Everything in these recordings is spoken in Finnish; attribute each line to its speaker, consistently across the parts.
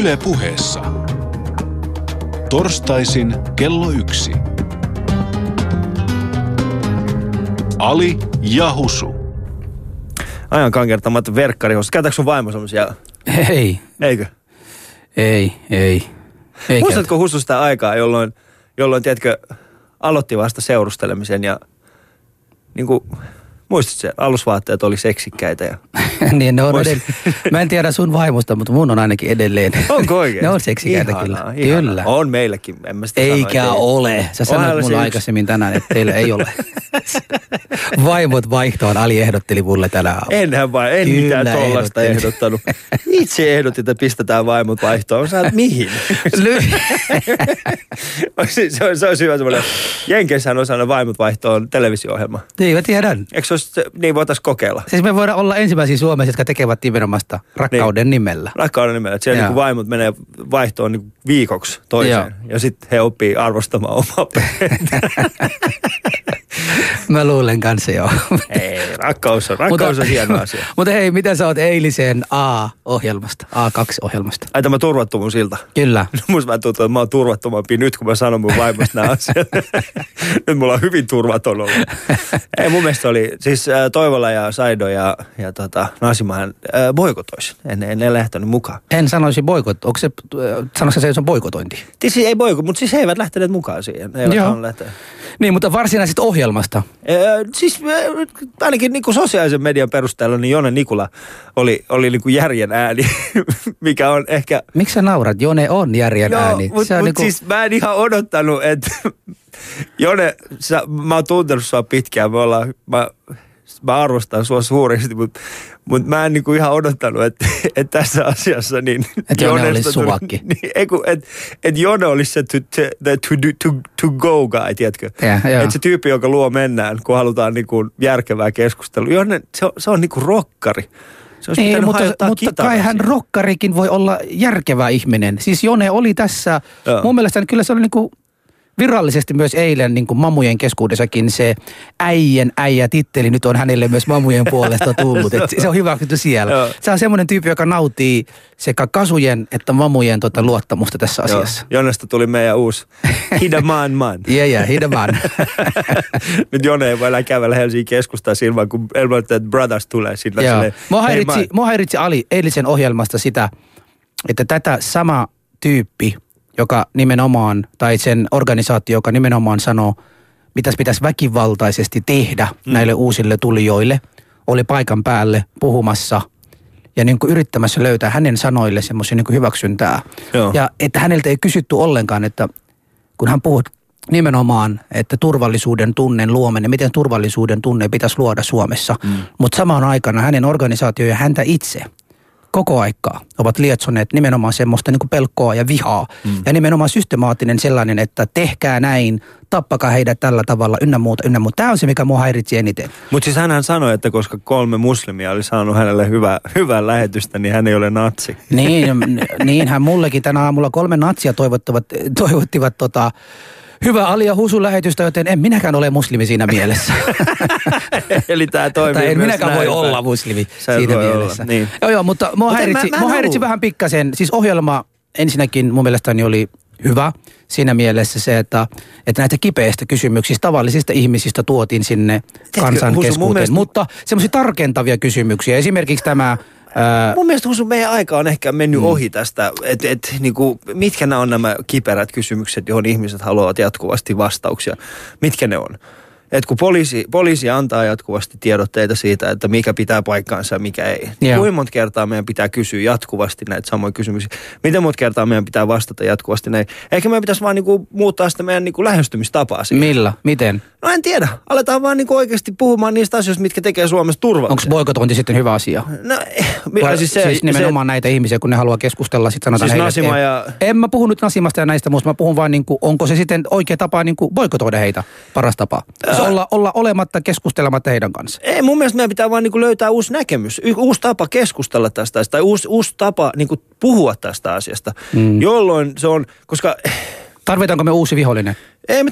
Speaker 1: Yle puheessa. Torstaisin kello yksi. Ali ja Husu.
Speaker 2: Ajan kankertamat verkkarihousut. Käytätkö sun vaimo semmosia?
Speaker 3: Ei,
Speaker 2: Eikö?
Speaker 3: ei, ei. ei
Speaker 2: Muistatko Husu sitä aikaa, jolloin, jolloin tiedätkö, aloitti vasta seurustelemisen ja niin kuin, muistatko se, alusvaatteet oli seksikkäitä ja...
Speaker 3: niin ne on
Speaker 2: Vois-
Speaker 3: edell... Mä en tiedä sun vaimosta, mutta mun on ainakin edelleen.
Speaker 2: Onko oikein?
Speaker 3: ne on seksikäitä kyllä. Kyllä.
Speaker 2: On meilläkin, en mä sitä sano,
Speaker 3: Eikä
Speaker 2: ettei-
Speaker 3: ole. Sä sanoit mulle
Speaker 2: yksi-
Speaker 3: aikaisemmin tänään, että teillä ei ole. Vaimot vaihtoon. Ali ehdotteli mulle tänään. aamulla.
Speaker 2: Enhän vaan, en
Speaker 3: Kyllä
Speaker 2: mitään tollasta ehdottanut. Itse ehdotit, että pistetään vaimot vaihtoon. Sä mihin?
Speaker 3: Ly-
Speaker 2: se, se, on- se olisi hyvä semmoinen, Jenkeissähän on sellainen vaimot vaihtoon televisio-ohjelma.
Speaker 3: niin, mä tiedän.
Speaker 2: Eikö se olisi, niin voitaisiin kokeilla?
Speaker 3: Siis me voidaan olla ensimmäisiä Suomessa, jotka tekevät nimenomaista rakkauden nimellä.
Speaker 2: Rakkauden nimellä. Että siellä niin vaimot menee vaihtoon niin viikoksi toiseen.
Speaker 3: Joo.
Speaker 2: Ja sitten he oppii arvostamaan omaa perhettä.
Speaker 3: Mä luulen kanssa joo.
Speaker 2: Ei, rakkaus on, rakkaus on hieno asia.
Speaker 3: Mutta hei, mitä sä oot eilisen A-ohjelmasta, A2-ohjelmasta?
Speaker 2: Ai tämä turvattomuusilta.
Speaker 3: Kyllä.
Speaker 2: Musta mä tuntuu, että mä oon turvattomampi nyt, kun mä sanon mun vaimosta nämä asiat. nyt mulla on hyvin turvaton ollut. Ei, mun mielestä oli, siis äh, Toivola ja Saido ja, ja tota, Nasimahan äh, boikotoisi. En, en, en lähtenyt mukaan.
Speaker 3: En sanoisi boikot. Onko se, äh, sanoisiko se, että se on boikotointi?
Speaker 2: Siis ei boiko, mutta siis he eivät lähteneet mukaan siihen. He eivät
Speaker 3: Joo. Niin, mutta varsinaisesta ohjelmasta.
Speaker 2: Ö, siis ö, ainakin niin kuin sosiaalisen median perusteella, niin Jone Nikula oli, oli niin kuin järjen ääni, mikä on ehkä...
Speaker 3: Miksi sä naurat? Jone on järjen
Speaker 2: Joo,
Speaker 3: ääni.
Speaker 2: mutta mut
Speaker 3: niinku,
Speaker 2: siis mä en ihan odottanut, että Jone, sä, mä oon tuntenut sua pitkään, me ollaan, mä, mä arvostan sua suuresti, mutta mut mä en niinku ihan odottanut, että, että tässä asiassa niin...
Speaker 3: Et Jone olisi suvakki.
Speaker 2: Niin, kun, et, et Jone olisi se to, to, to, to, to go guy, tiedätkö? Että se tyyppi, joka luo mennään, kun halutaan niinku järkevää keskustelua. Jone, se on, se on niinku rokkari. Se olisi
Speaker 3: ei, mutta, mutta kai hän rokkarikin voi olla järkevä ihminen. Siis Jone oli tässä,
Speaker 2: Joo.
Speaker 3: mun mielestä kyllä se oli niinku virallisesti myös eilen niin kuin mamujen keskuudessakin se äijän äijä titteli nyt on hänelle myös mamujen puolesta tullut. Et se on hyväksytty siellä.
Speaker 2: Joo.
Speaker 3: Se on semmoinen tyyppi, joka nautii sekä kasujen että mamujen tota, luottamusta tässä
Speaker 2: Joo.
Speaker 3: asiassa.
Speaker 2: Jonnesta tuli meidän uusi Hidaman man.
Speaker 3: Yeah, yeah, hidaman.
Speaker 2: Nyt Jone ei voi enää kävellä Helsingin keskustaan silmään, kun Elmoitet Brothers tulee sinne.
Speaker 3: Joo.
Speaker 2: silleen,
Speaker 3: Mua
Speaker 2: "Hei,
Speaker 3: häiritsi,
Speaker 2: man."
Speaker 3: mua häiritsi Ali eilisen ohjelmasta sitä, että tätä sama tyyppi, joka nimenomaan, tai sen organisaatio, joka nimenomaan sanoo, mitä pitäisi väkivaltaisesti tehdä mm. näille uusille tulijoille, oli paikan päälle puhumassa ja niin kuin yrittämässä löytää hänen sanoille semmoisen niin hyväksyntää.
Speaker 2: Joo.
Speaker 3: Ja että häneltä ei kysytty ollenkaan, että kun hän puhuu nimenomaan, että turvallisuuden tunnen luominen, miten turvallisuuden tunne pitäisi luoda Suomessa. Mm. Mutta samaan aikana hänen organisaatio ja häntä itse koko aikaa ovat lietsoneet nimenomaan semmoista niin kuin pelkoa ja vihaa. Mm. Ja nimenomaan systemaattinen sellainen, että tehkää näin, tappakaa heidät tällä tavalla, ynnä muuta, ynnä muuta. Tämä on se, mikä mua häiritsi eniten.
Speaker 2: Mutta siis hänhän sanoi, että koska kolme muslimia oli saanut hänelle hyvää, hyvää lähetystä, niin hän ei ole natsi.
Speaker 3: Niin, n- niinhän mullekin tänä aamulla kolme natsia toivottivat, toivottivat tota, hyvää Ali ja Husu lähetystä, joten en minäkään ole muslimi siinä mielessä.
Speaker 2: Eli tämä toimii
Speaker 3: tai en minäkään voi
Speaker 2: näin
Speaker 3: olla muslimi
Speaker 2: Sä
Speaker 3: siinä
Speaker 2: voi olla,
Speaker 3: mielessä.
Speaker 2: niin.
Speaker 3: Joo, joo, mutta mua
Speaker 2: en
Speaker 3: häiritsi,
Speaker 2: mä- mä
Speaker 3: mua häiritsi vähän pikkasen. Siis ohjelma ensinnäkin mun mielestäni oli hyvä siinä mielessä se, että, että näitä kipeistä kysymyksistä, tavallisista ihmisistä tuotiin sinne kansan keskuuteen.
Speaker 2: mielestä-
Speaker 3: Mutta semmoisia tarkentavia kysymyksiä. Esimerkiksi tämä... Ää,
Speaker 2: Mun mielestä Husu, meidän aika on ehkä mennyt mm. ohi tästä, että et, niinku, mitkä nämä on nämä kiperät kysymykset, johon ihmiset haluavat jatkuvasti vastauksia. Mitkä ne on? Et kun poliisi, poliisi antaa jatkuvasti tiedotteita siitä, että mikä pitää paikkaansa ja mikä ei.
Speaker 3: Joo.
Speaker 2: Kuinka monta kertaa meidän pitää kysyä jatkuvasti näitä samoja kysymyksiä? Miten monta kertaa meidän pitää vastata jatkuvasti näin? Ehkä meidän pitäisi vaan niinku muuttaa sitä meidän niinku lähestymistapaa siihen.
Speaker 3: millä? Miten?
Speaker 2: No en tiedä. Aletaan vaan niinku oikeasti puhumaan niistä asioista, mitkä tekee Suomesta
Speaker 3: Onko
Speaker 2: turvallisen.
Speaker 3: boikotointi sitten hyvä asia?
Speaker 2: No, eh,
Speaker 3: Vai
Speaker 2: siis, se,
Speaker 3: siis nimenomaan näitä ihmisiä, kun ne haluaa keskustella, sitten sanotaan
Speaker 2: Siis
Speaker 3: heille,
Speaker 2: Nasima
Speaker 3: että-
Speaker 2: ja-
Speaker 3: En mä puhu nyt Nasimasta ja näistä muusta, mä puhun vaan niin kuin, onko se sitten oikea tapa niin kuin boikotoida heitä, paras tapa. Se olla, olla olematta keskustelematta heidän kanssa.
Speaker 2: Ei, mun mielestä meidän pitää vaan niinku löytää uusi näkemys, uusi tapa keskustella tästä tai uusi, uusi tapa niinku puhua tästä asiasta, mm. jolloin se on, koska
Speaker 3: Tarvitaanko me uusi vihollinen?
Speaker 2: ei me,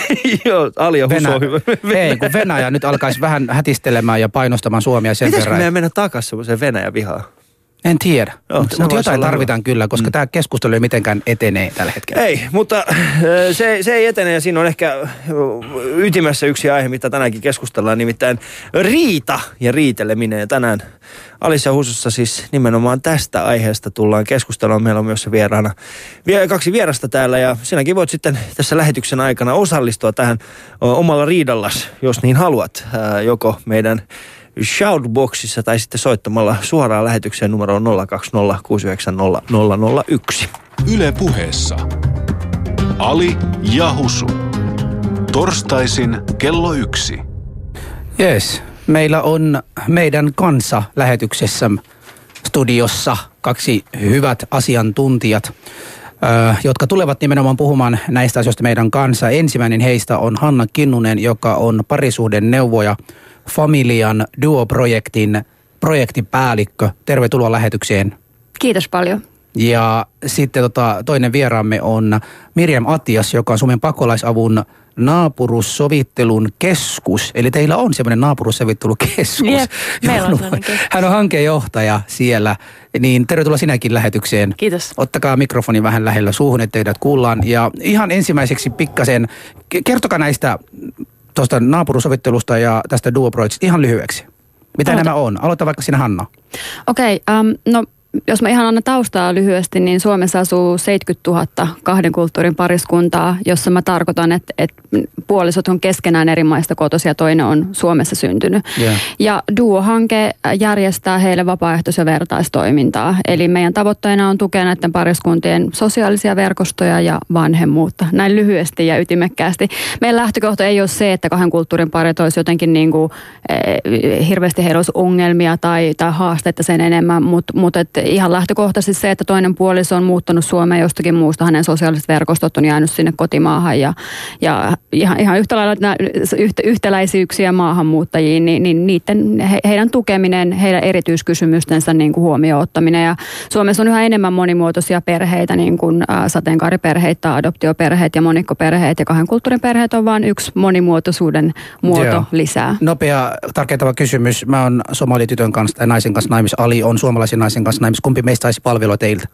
Speaker 2: joo, Ali ja on hyvä.
Speaker 3: Ei, kun Venäjä nyt alkaisi vähän hätistelemään ja painostamaan Suomia sen
Speaker 2: Pitäisikö
Speaker 3: verran.
Speaker 2: meidän mennä takaisin semmoiseen Venäjän vihaan?
Speaker 3: En tiedä,
Speaker 2: Joo,
Speaker 3: mutta mut jotain tarvitaan kyllä, koska mm. tämä keskustelu ei mitenkään etenee tällä hetkellä.
Speaker 2: Ei, mutta äh, se, se ei etene ja siinä on ehkä äh, ytimessä yksi aihe, mitä tänäänkin keskustellaan, nimittäin riita ja riiteleminen. Ja tänään Alissa Husussa siis nimenomaan tästä aiheesta tullaan keskustelemaan. Meillä on myös vieraana vie- kaksi vierasta täällä ja sinäkin voit sitten tässä lähetyksen aikana osallistua tähän omalla riidallas, jos niin haluat, joko meidän Shoutboxissa tai sitten soittamalla suoraan lähetykseen numeroon 020
Speaker 1: Yle puheessa. Ali ja Husu. Torstaisin kello yksi.
Speaker 3: Yes. Meillä on meidän kanssa lähetyksessä studiossa kaksi hyvät asiantuntijat, jotka tulevat nimenomaan puhumaan näistä asioista meidän kanssa. Ensimmäinen heistä on Hanna Kinnunen, joka on parisuuden neuvoja Familian Duo-projektin projektipäällikkö. Tervetuloa lähetykseen.
Speaker 4: Kiitos paljon.
Speaker 3: Ja sitten tota, toinen vieraamme on Mirjam Atias, joka on Suomen pakolaisavun naapurussovittelun keskus. Eli teillä on semmoinen naapurussovittelukeskus.
Speaker 4: Jep, meillä on keskus.
Speaker 3: Hän on hankejohtaja siellä. Niin tervetuloa sinäkin lähetykseen.
Speaker 4: Kiitos.
Speaker 3: Ottakaa mikrofoni vähän lähellä suuhun, että teidät kuullaan. Ja ihan ensimmäiseksi pikkasen, ke- kertokaa näistä tuosta naapurusovittelusta ja tästä duo ihan lyhyeksi. Mitä
Speaker 4: Aloita.
Speaker 3: nämä on? Aloita vaikka sinä Hanna.
Speaker 4: Okei, okay, um, no jos mä ihan annan taustaa lyhyesti, niin Suomessa asuu 70 000 kahden kulttuurin pariskuntaa, jossa mä tarkoitan, että, että puolisot on keskenään eri maista kotoisia, toinen on Suomessa syntynyt.
Speaker 3: Yeah.
Speaker 4: Ja Duo-hanke järjestää heille vapaaehtois- ja vertaistoimintaa. Eli meidän tavoitteena on tukea näiden pariskuntien sosiaalisia verkostoja ja vanhemmuutta. Näin lyhyesti ja ytimekkäästi. Meidän lähtökohta ei ole se, että kahden kulttuurin parit olisi jotenkin niin kuin, eh, hirveästi heillä olisi ongelmia tai, tai haasteita sen enemmän, mutta mut et ihan lähtökohtaisesti se, että toinen puoliso on muuttanut Suomeen jostakin muusta, hänen sosiaaliset verkostot on jäänyt sinne kotimaahan ja, ja ihan, ihan yhtä lailla yhtä, yhtäläisyyksiä maahanmuuttajiin, niin, niin niiden, he, heidän tukeminen, heidän erityiskysymystensä niin kuin huomioon ottaminen. Ja Suomessa on yhä enemmän monimuotoisia perheitä, niin kuin sateenkaariperheitä, adoptioperheet ja monikkoperheet. Ja kahden kulttuurin perheet on vain yksi monimuotoisuuden muoto
Speaker 3: Joo.
Speaker 4: lisää.
Speaker 3: Nopea tarkentava kysymys. Mä oon somalitytön kanssa tai naisen kanssa naimis. Ali on suomalaisen naisen kanssa naimis. Kumpi meistä saisi palvelua teiltä?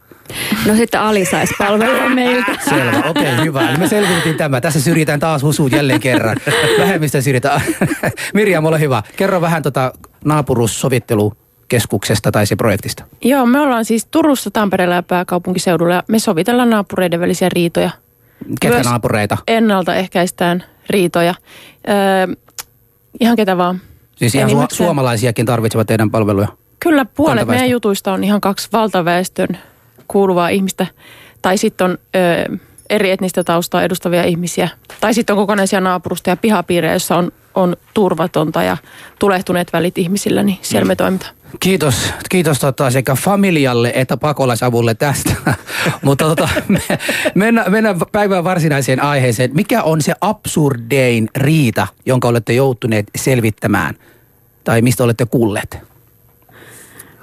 Speaker 4: No sitten Ali saisi palvelua meiltä.
Speaker 3: Selvä, okei, okay, hyvä. Eli me selvitettiin tämä. Tässä syrjitään taas husuut jälleen kerran. Vähemmistö syrjitään. Mirjam, ole hyvä. Kerro vähän tota naapuruussovittelukeskuksesta tai se projektista.
Speaker 5: Joo, me ollaan siis Turussa, Tampereella ja pääkaupunkiseudulla ja me sovitellaan naapureiden välisiä riitoja.
Speaker 3: Ketkä
Speaker 5: Myös
Speaker 3: naapureita?
Speaker 5: Ennaltaehkäistään riitoja. Öö, ihan ketä vaan.
Speaker 3: Siis ihan su- suomalaisiakin tarvitsevat teidän palveluja.
Speaker 5: Kyllä puolet
Speaker 3: Kantaväestö.
Speaker 5: meidän jutuista on ihan kaksi valtaväestön kuuluvaa ihmistä. Tai sitten on öö, eri etnistä taustaa edustavia ihmisiä. Tai sitten on kokonaisia naapurusta ja pihapiirejä, joissa on, on turvatonta ja tulehtuneet välit ihmisillä, niin siellä me toimitaan.
Speaker 3: Kiitos, kiitos tota, sekä familialle että pakolaisavulle tästä. Mutta tota, me, mennään, mennään päivän varsinaiseen aiheeseen. Mikä on se absurdein riita, jonka olette joutuneet selvittämään? Tai mistä olette kuulleet?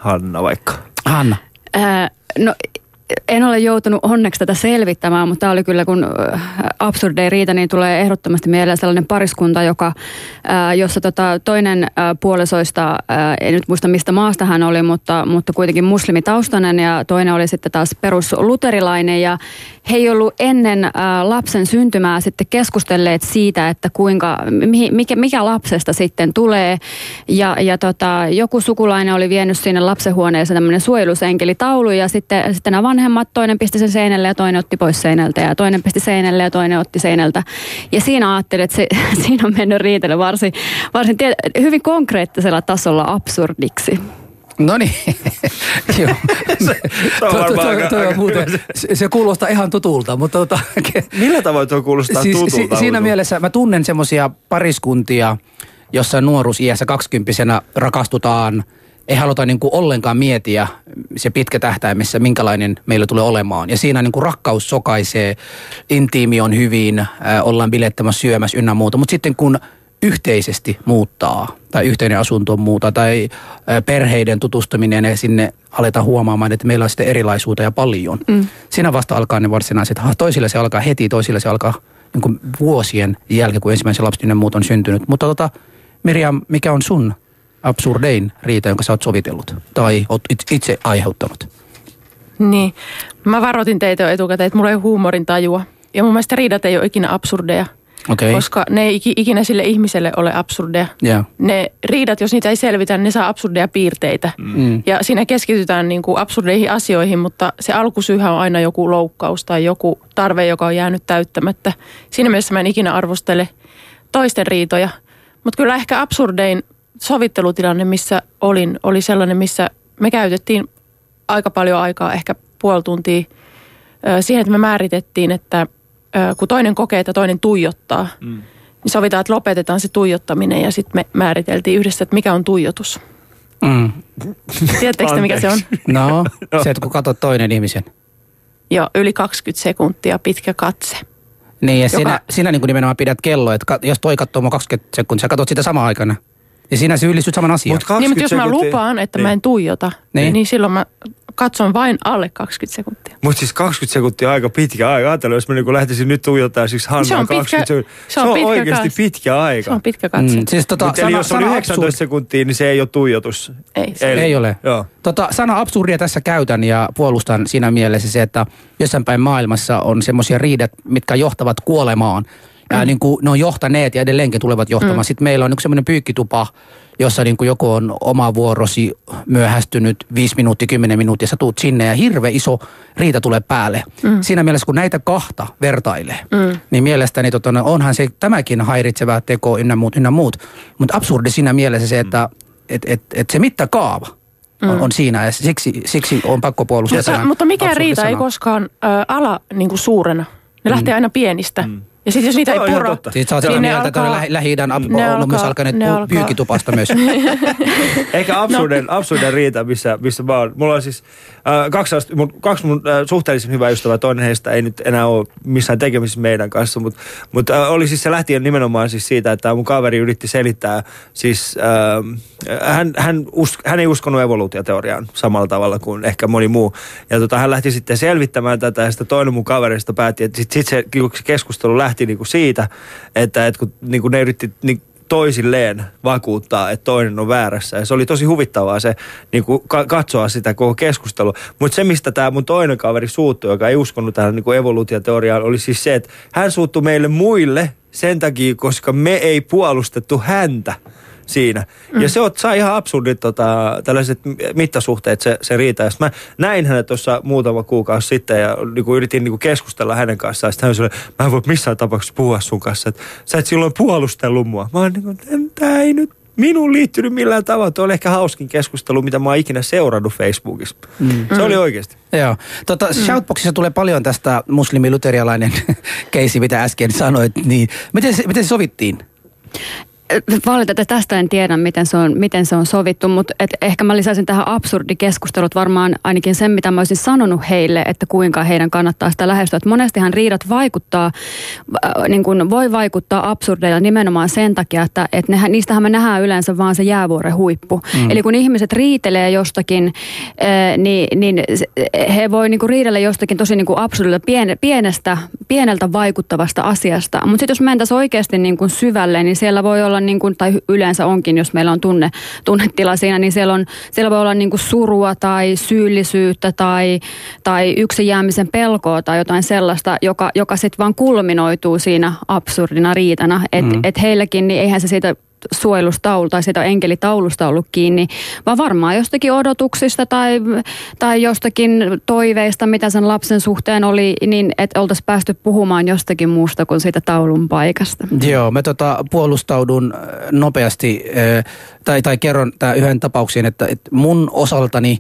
Speaker 2: Hanna vaikka.
Speaker 3: Hanna.
Speaker 4: Ää, no en ole joutunut onneksi tätä selvittämään, mutta tämä oli kyllä, kun äh, absurdein riita, niin tulee ehdottomasti mieleen sellainen pariskunta, joka, ää, jossa tota, toinen ää, puolisoista, en nyt muista mistä maasta hän oli, mutta, mutta kuitenkin muslimitaustainen ja toinen oli sitten taas perusluterilainen. Ja he ei ollut ennen lapsen syntymää sitten keskustelleet siitä, että kuinka, mikä, mikä lapsesta sitten tulee. Ja, ja tota, joku sukulainen oli vienyt sinne lapsenhuoneeseen tämmöinen suojelusenkelitaulu ja sitten, sitten nämä vanhemmat, toinen pisti sen seinälle ja toinen otti pois seinältä ja toinen pisti seinälle ja toinen otti seinältä. Ja siinä ajattelin, että se, siinä on mennyt riitely varsin, varsin tie, hyvin konkreettisella tasolla absurdiksi.
Speaker 3: No niin, joo.
Speaker 2: se on
Speaker 3: Toi- toi-
Speaker 2: varmaan
Speaker 3: toi-
Speaker 2: aika-
Speaker 3: toi on
Speaker 2: aika
Speaker 3: muuten-
Speaker 2: hyvä.
Speaker 3: se, se kuulostaa ihan tutulta, mutta tota,
Speaker 2: Millä tavoin tuo kuulostaa
Speaker 3: siis,
Speaker 2: tutulta?
Speaker 3: si, siinä
Speaker 2: Husu?
Speaker 3: mielessä mä tunnen semmoisia pariskuntia, jossa nuoruusiässä kaksikymppisenä rakastutaan. Ei haluta niin kuin ollenkaan mietiä se pitkä tähtäimessä, minkälainen meillä tulee olemaan. Ja siinä niin kuin rakkaus sokaisee, intiimi on hyvin, äh, ollaan bilettämässä, syömässä ynnä muuta. Mutta sitten kun yhteisesti muuttaa tai yhteinen asunto muuttaa tai perheiden tutustuminen ja sinne aletaan huomaamaan, että meillä on sitten erilaisuutta ja paljon. Mm. Siinä vasta alkaa ne varsinaiset, ha, toisille se alkaa heti, toisille se alkaa niin kuin vuosien jälkeen, kun ensimmäisen lapsen muut on syntynyt. Mutta tota, Miriam, mikä on sun absurdein riita, jonka sä oot sovitellut tai oot it- itse aiheuttanut?
Speaker 5: Niin. Mä varoitin teitä jo etukäteen, että mulla ei ole huumorin tajua. Ja mun mielestä riidat ei ole ikinä absurdeja,
Speaker 3: Okei.
Speaker 5: koska ne ei iki- ikinä sille ihmiselle ole absurdeja.
Speaker 3: Joo.
Speaker 5: Ne riidat, jos niitä ei selvitä, ne saa absurdeja piirteitä.
Speaker 3: Mm.
Speaker 5: Ja siinä keskitytään niin kuin absurdeihin asioihin, mutta se alkusyyhän on aina joku loukkaus tai joku tarve, joka on jäänyt täyttämättä. Siinä mielessä mä en ikinä arvostele toisten riitoja. Mutta kyllä ehkä absurdein sovittelutilanne, missä olin, oli sellainen, missä me käytettiin aika paljon aikaa, ehkä puoli tuntia, siihen, että me määritettiin, että kun toinen kokee, että toinen tuijottaa, mm. niin sovitaan, että lopetetaan se tuijottaminen ja sitten me määriteltiin yhdessä, että mikä on tuijotus.
Speaker 3: Mm.
Speaker 5: Tiedättekö te, mikä se on?
Speaker 3: No, se, että kun katsot toinen ihmisen.
Speaker 5: Jo yli 20 sekuntia pitkä katse.
Speaker 3: Niin, ja
Speaker 5: Joka-
Speaker 3: sinä, sinä niin kuin nimenomaan pidät kelloa, että jos toi katsoo mua 20 sekuntia, sä katsot sitä samaan aikana. Ja sinä syyllistyt saman asian.
Speaker 2: Mut 20
Speaker 5: Niin, mutta jos mä
Speaker 2: sekuntia-
Speaker 5: lupaan, että
Speaker 2: niin.
Speaker 5: mä en tuijota,
Speaker 3: Niin.
Speaker 5: niin. niin silloin mä katson vain alle 20 sekuntia.
Speaker 2: Mutta siis 20 sekuntia on aika pitkä aika. Ajattelen, jos mä niin lähtisin nyt tuijottaa siis Hannaa
Speaker 5: Se on pitkä-
Speaker 2: 20 sekuntia.
Speaker 5: se on pitkä
Speaker 2: oikeasti
Speaker 5: katse.
Speaker 2: pitkä aika.
Speaker 5: Se on pitkä katse.
Speaker 3: Mm, siis tota,
Speaker 2: Mut eli jos on 19
Speaker 3: absurd-
Speaker 2: sekuntia, niin se ei ole tuijotus.
Speaker 5: Ei, se
Speaker 3: Ei ole.
Speaker 2: Joo.
Speaker 3: Tota, sana absurdia tässä käytän ja puolustan siinä mielessä se, että jossain päin maailmassa on semmoisia riidat, mitkä johtavat kuolemaan. Ja niin kuin ne on johtaneet ja edelleenkin tulevat johtamaan. Mm. Sitten meillä on yksi semmoinen pyykkitupa, jossa niin kuin joku on oma vuorosi myöhästynyt 5 minuuttia, 10 minuuttia, sä tuut sinne ja hirveä iso riita tulee päälle. Mm. Siinä mielessä, kun näitä kahta vertailee, mm. niin mielestäni tota, no, onhan se tämäkin häiritsevä teko ynnä muut, ynnä muut. Mutta absurdi siinä mielessä se, että et, et, et se mittakaava on, on siinä ja siksi, siksi on pakko puolustaa
Speaker 5: Mutta, mutta
Speaker 3: absurdin
Speaker 5: riita ei koskaan ö, ala niin kuin suurena. Ne lähtee aina pienistä. Ja sitten jos niitä ei
Speaker 2: ihan
Speaker 5: puro,
Speaker 2: totta.
Speaker 3: Siis sä oot
Speaker 5: niin
Speaker 3: sitä
Speaker 5: ne
Speaker 3: mieltä, että
Speaker 5: alkaa-
Speaker 3: Lähi-idän ab- on myös
Speaker 5: alkaa-
Speaker 3: alkaneet pu-
Speaker 5: alkaa-
Speaker 3: pyykkitupasta myös.
Speaker 2: Eikä absurden, no. absurden riita, missä, missä mä oon. Mulla on siis kaksi, ast- mun, kaksi mun äh, suhteellisen hyvää ystävää. Toinen heistä ei nyt enää ole missään tekemisissä meidän kanssa, mutta mut, äh, oli siis se lähtien nimenomaan siis siitä, että mun kaveri yritti selittää, siis äh, hän, hän, us, hän ei uskonut evoluutioteoriaan samalla tavalla kuin ehkä moni muu. Ja tota, hän lähti sitten selvittämään tätä ja sitten toinen mun kaverista päätti, että sitten sit se, se keskustelu lähti niinku siitä, että, että kun niinku ne yritti niin toisilleen vakuuttaa, että toinen on väärässä. Ja se oli tosi huvittavaa se niin kuin ka- katsoa sitä koko keskustelua. Mutta se, mistä tämä mun toinen kaveri suuttui, joka ei uskonut tähän niin evoluutioteoriaan, oli siis se, että hän suuttui meille muille sen takia, koska me ei puolustettu häntä siinä. Mm. Ja se on, saa ihan absurdit tota, tällaiset mittasuhteet se, se riitä. Ja mä näin hänet tuossa muutama kuukausi sitten ja niinku, yritin niinku keskustella hänen kanssaan. Sitten hän sanoi, mä en voi missään tapauksessa puhua sun kanssa. Että sä et silloin puolustellut mua. Mä oon niinku, tää ei nyt minuun liittynyt millään tavalla. Tuo oli ehkä hauskin keskustelu, mitä mä oon ikinä seurannut Facebookissa. Mm. Se oli oikeasti.
Speaker 3: Joo. Tota, mm. Shoutboxissa tulee paljon tästä muslimi-luterialainen keisi, mitä äsken sanoit. Niin, miten, se, miten se sovittiin?
Speaker 4: Valitettavasti tästä en tiedä, miten se on, miten se on sovittu, mutta et ehkä mä lisäisin tähän absurdikeskustelut varmaan ainakin sen, mitä mä olisin sanonut heille, että kuinka heidän kannattaa sitä lähestyä. Että monestihan riidat vaikuttaa, äh, niin kuin voi vaikuttaa absurdeilla nimenomaan sen takia, että, että nehän, niistähän me nähdään yleensä vaan se jäävuoren huippu. Mm. Eli kun ihmiset riitelee jostakin, äh, niin, niin he voi niin riidellä jostakin tosi niin absurdilta pien, pienestä, pieneltä vaikuttavasta asiasta. Mutta sitten jos mentäisiin oikeasti niin syvälle, niin siellä voi olla, niin kuin, tai yleensä onkin, jos meillä on tunne, tunnetila siinä, niin siellä, on, siellä voi olla niin kuin surua tai syyllisyyttä tai, tai yksin jäämisen pelkoa tai jotain sellaista, joka, joka sitten vaan kulminoituu siinä absurdina riitana. Että mm. et heillekin, niin eihän se siitä suojelustaulu tai siitä enkelitaulusta ollut kiinni, vaan varmaan jostakin odotuksista tai, tai jostakin toiveista, mitä sen lapsen suhteen oli, niin että oltaisiin päästy puhumaan jostakin muusta kuin siitä taulun paikasta.
Speaker 3: Joo, mä tota puolustaudun äh, nopeasti äh, tai, tai kerron tää yhden tapauksen, että, että mun osaltani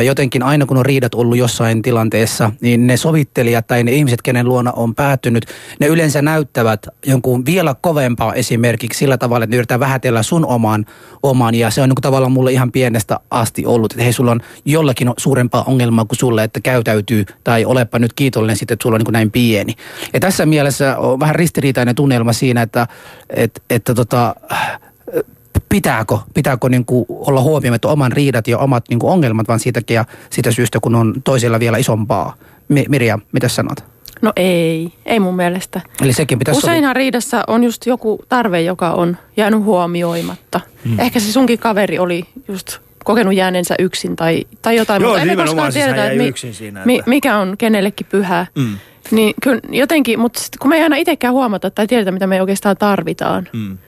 Speaker 3: jotenkin aina kun on riidat ollut jossain tilanteessa, niin ne sovittelijat tai ne ihmiset, kenen luona on päättynyt, ne yleensä näyttävät jonkun vielä kovempaa esimerkiksi sillä tavalla, että ne yritetään vähätellä sun oman, oman ja se on niin tavallaan mulle ihan pienestä asti ollut, että hei sulla on jollakin suurempaa ongelmaa kuin sulle, että käytäytyy tai olepa nyt kiitollinen sitten, että sulla on niin kuin näin pieni. Ja tässä mielessä on vähän ristiriitainen tunnelma siinä, että, että, että tota, pitääkö, pitääkö niin kuin olla huomioimatta oman riidat ja omat niin kuin ongelmat, vaan siitäkin ja siitä syystä, kun on toisella vielä isompaa. Mi- Mirja, mitä sanot?
Speaker 5: No ei, ei mun mielestä.
Speaker 3: Eli sekin pitäisi
Speaker 5: Useinhan riidassa on just joku tarve, joka on jäänyt huomioimatta. Mm. Ehkä se sunkin kaveri oli just kokenut jääneensä yksin tai, tai jotain,
Speaker 2: Joo,
Speaker 5: mutta emme koskaan
Speaker 2: siis
Speaker 5: tiedetä, että mi,
Speaker 2: yksin siinä,
Speaker 5: mi,
Speaker 2: että-
Speaker 5: mikä on kenellekin pyhää.
Speaker 2: Mm.
Speaker 5: Niin kyllä jotenkin, mutta kun me ei aina itsekään huomata tai tiedetä, mitä me oikeastaan tarvitaan,
Speaker 2: Mm.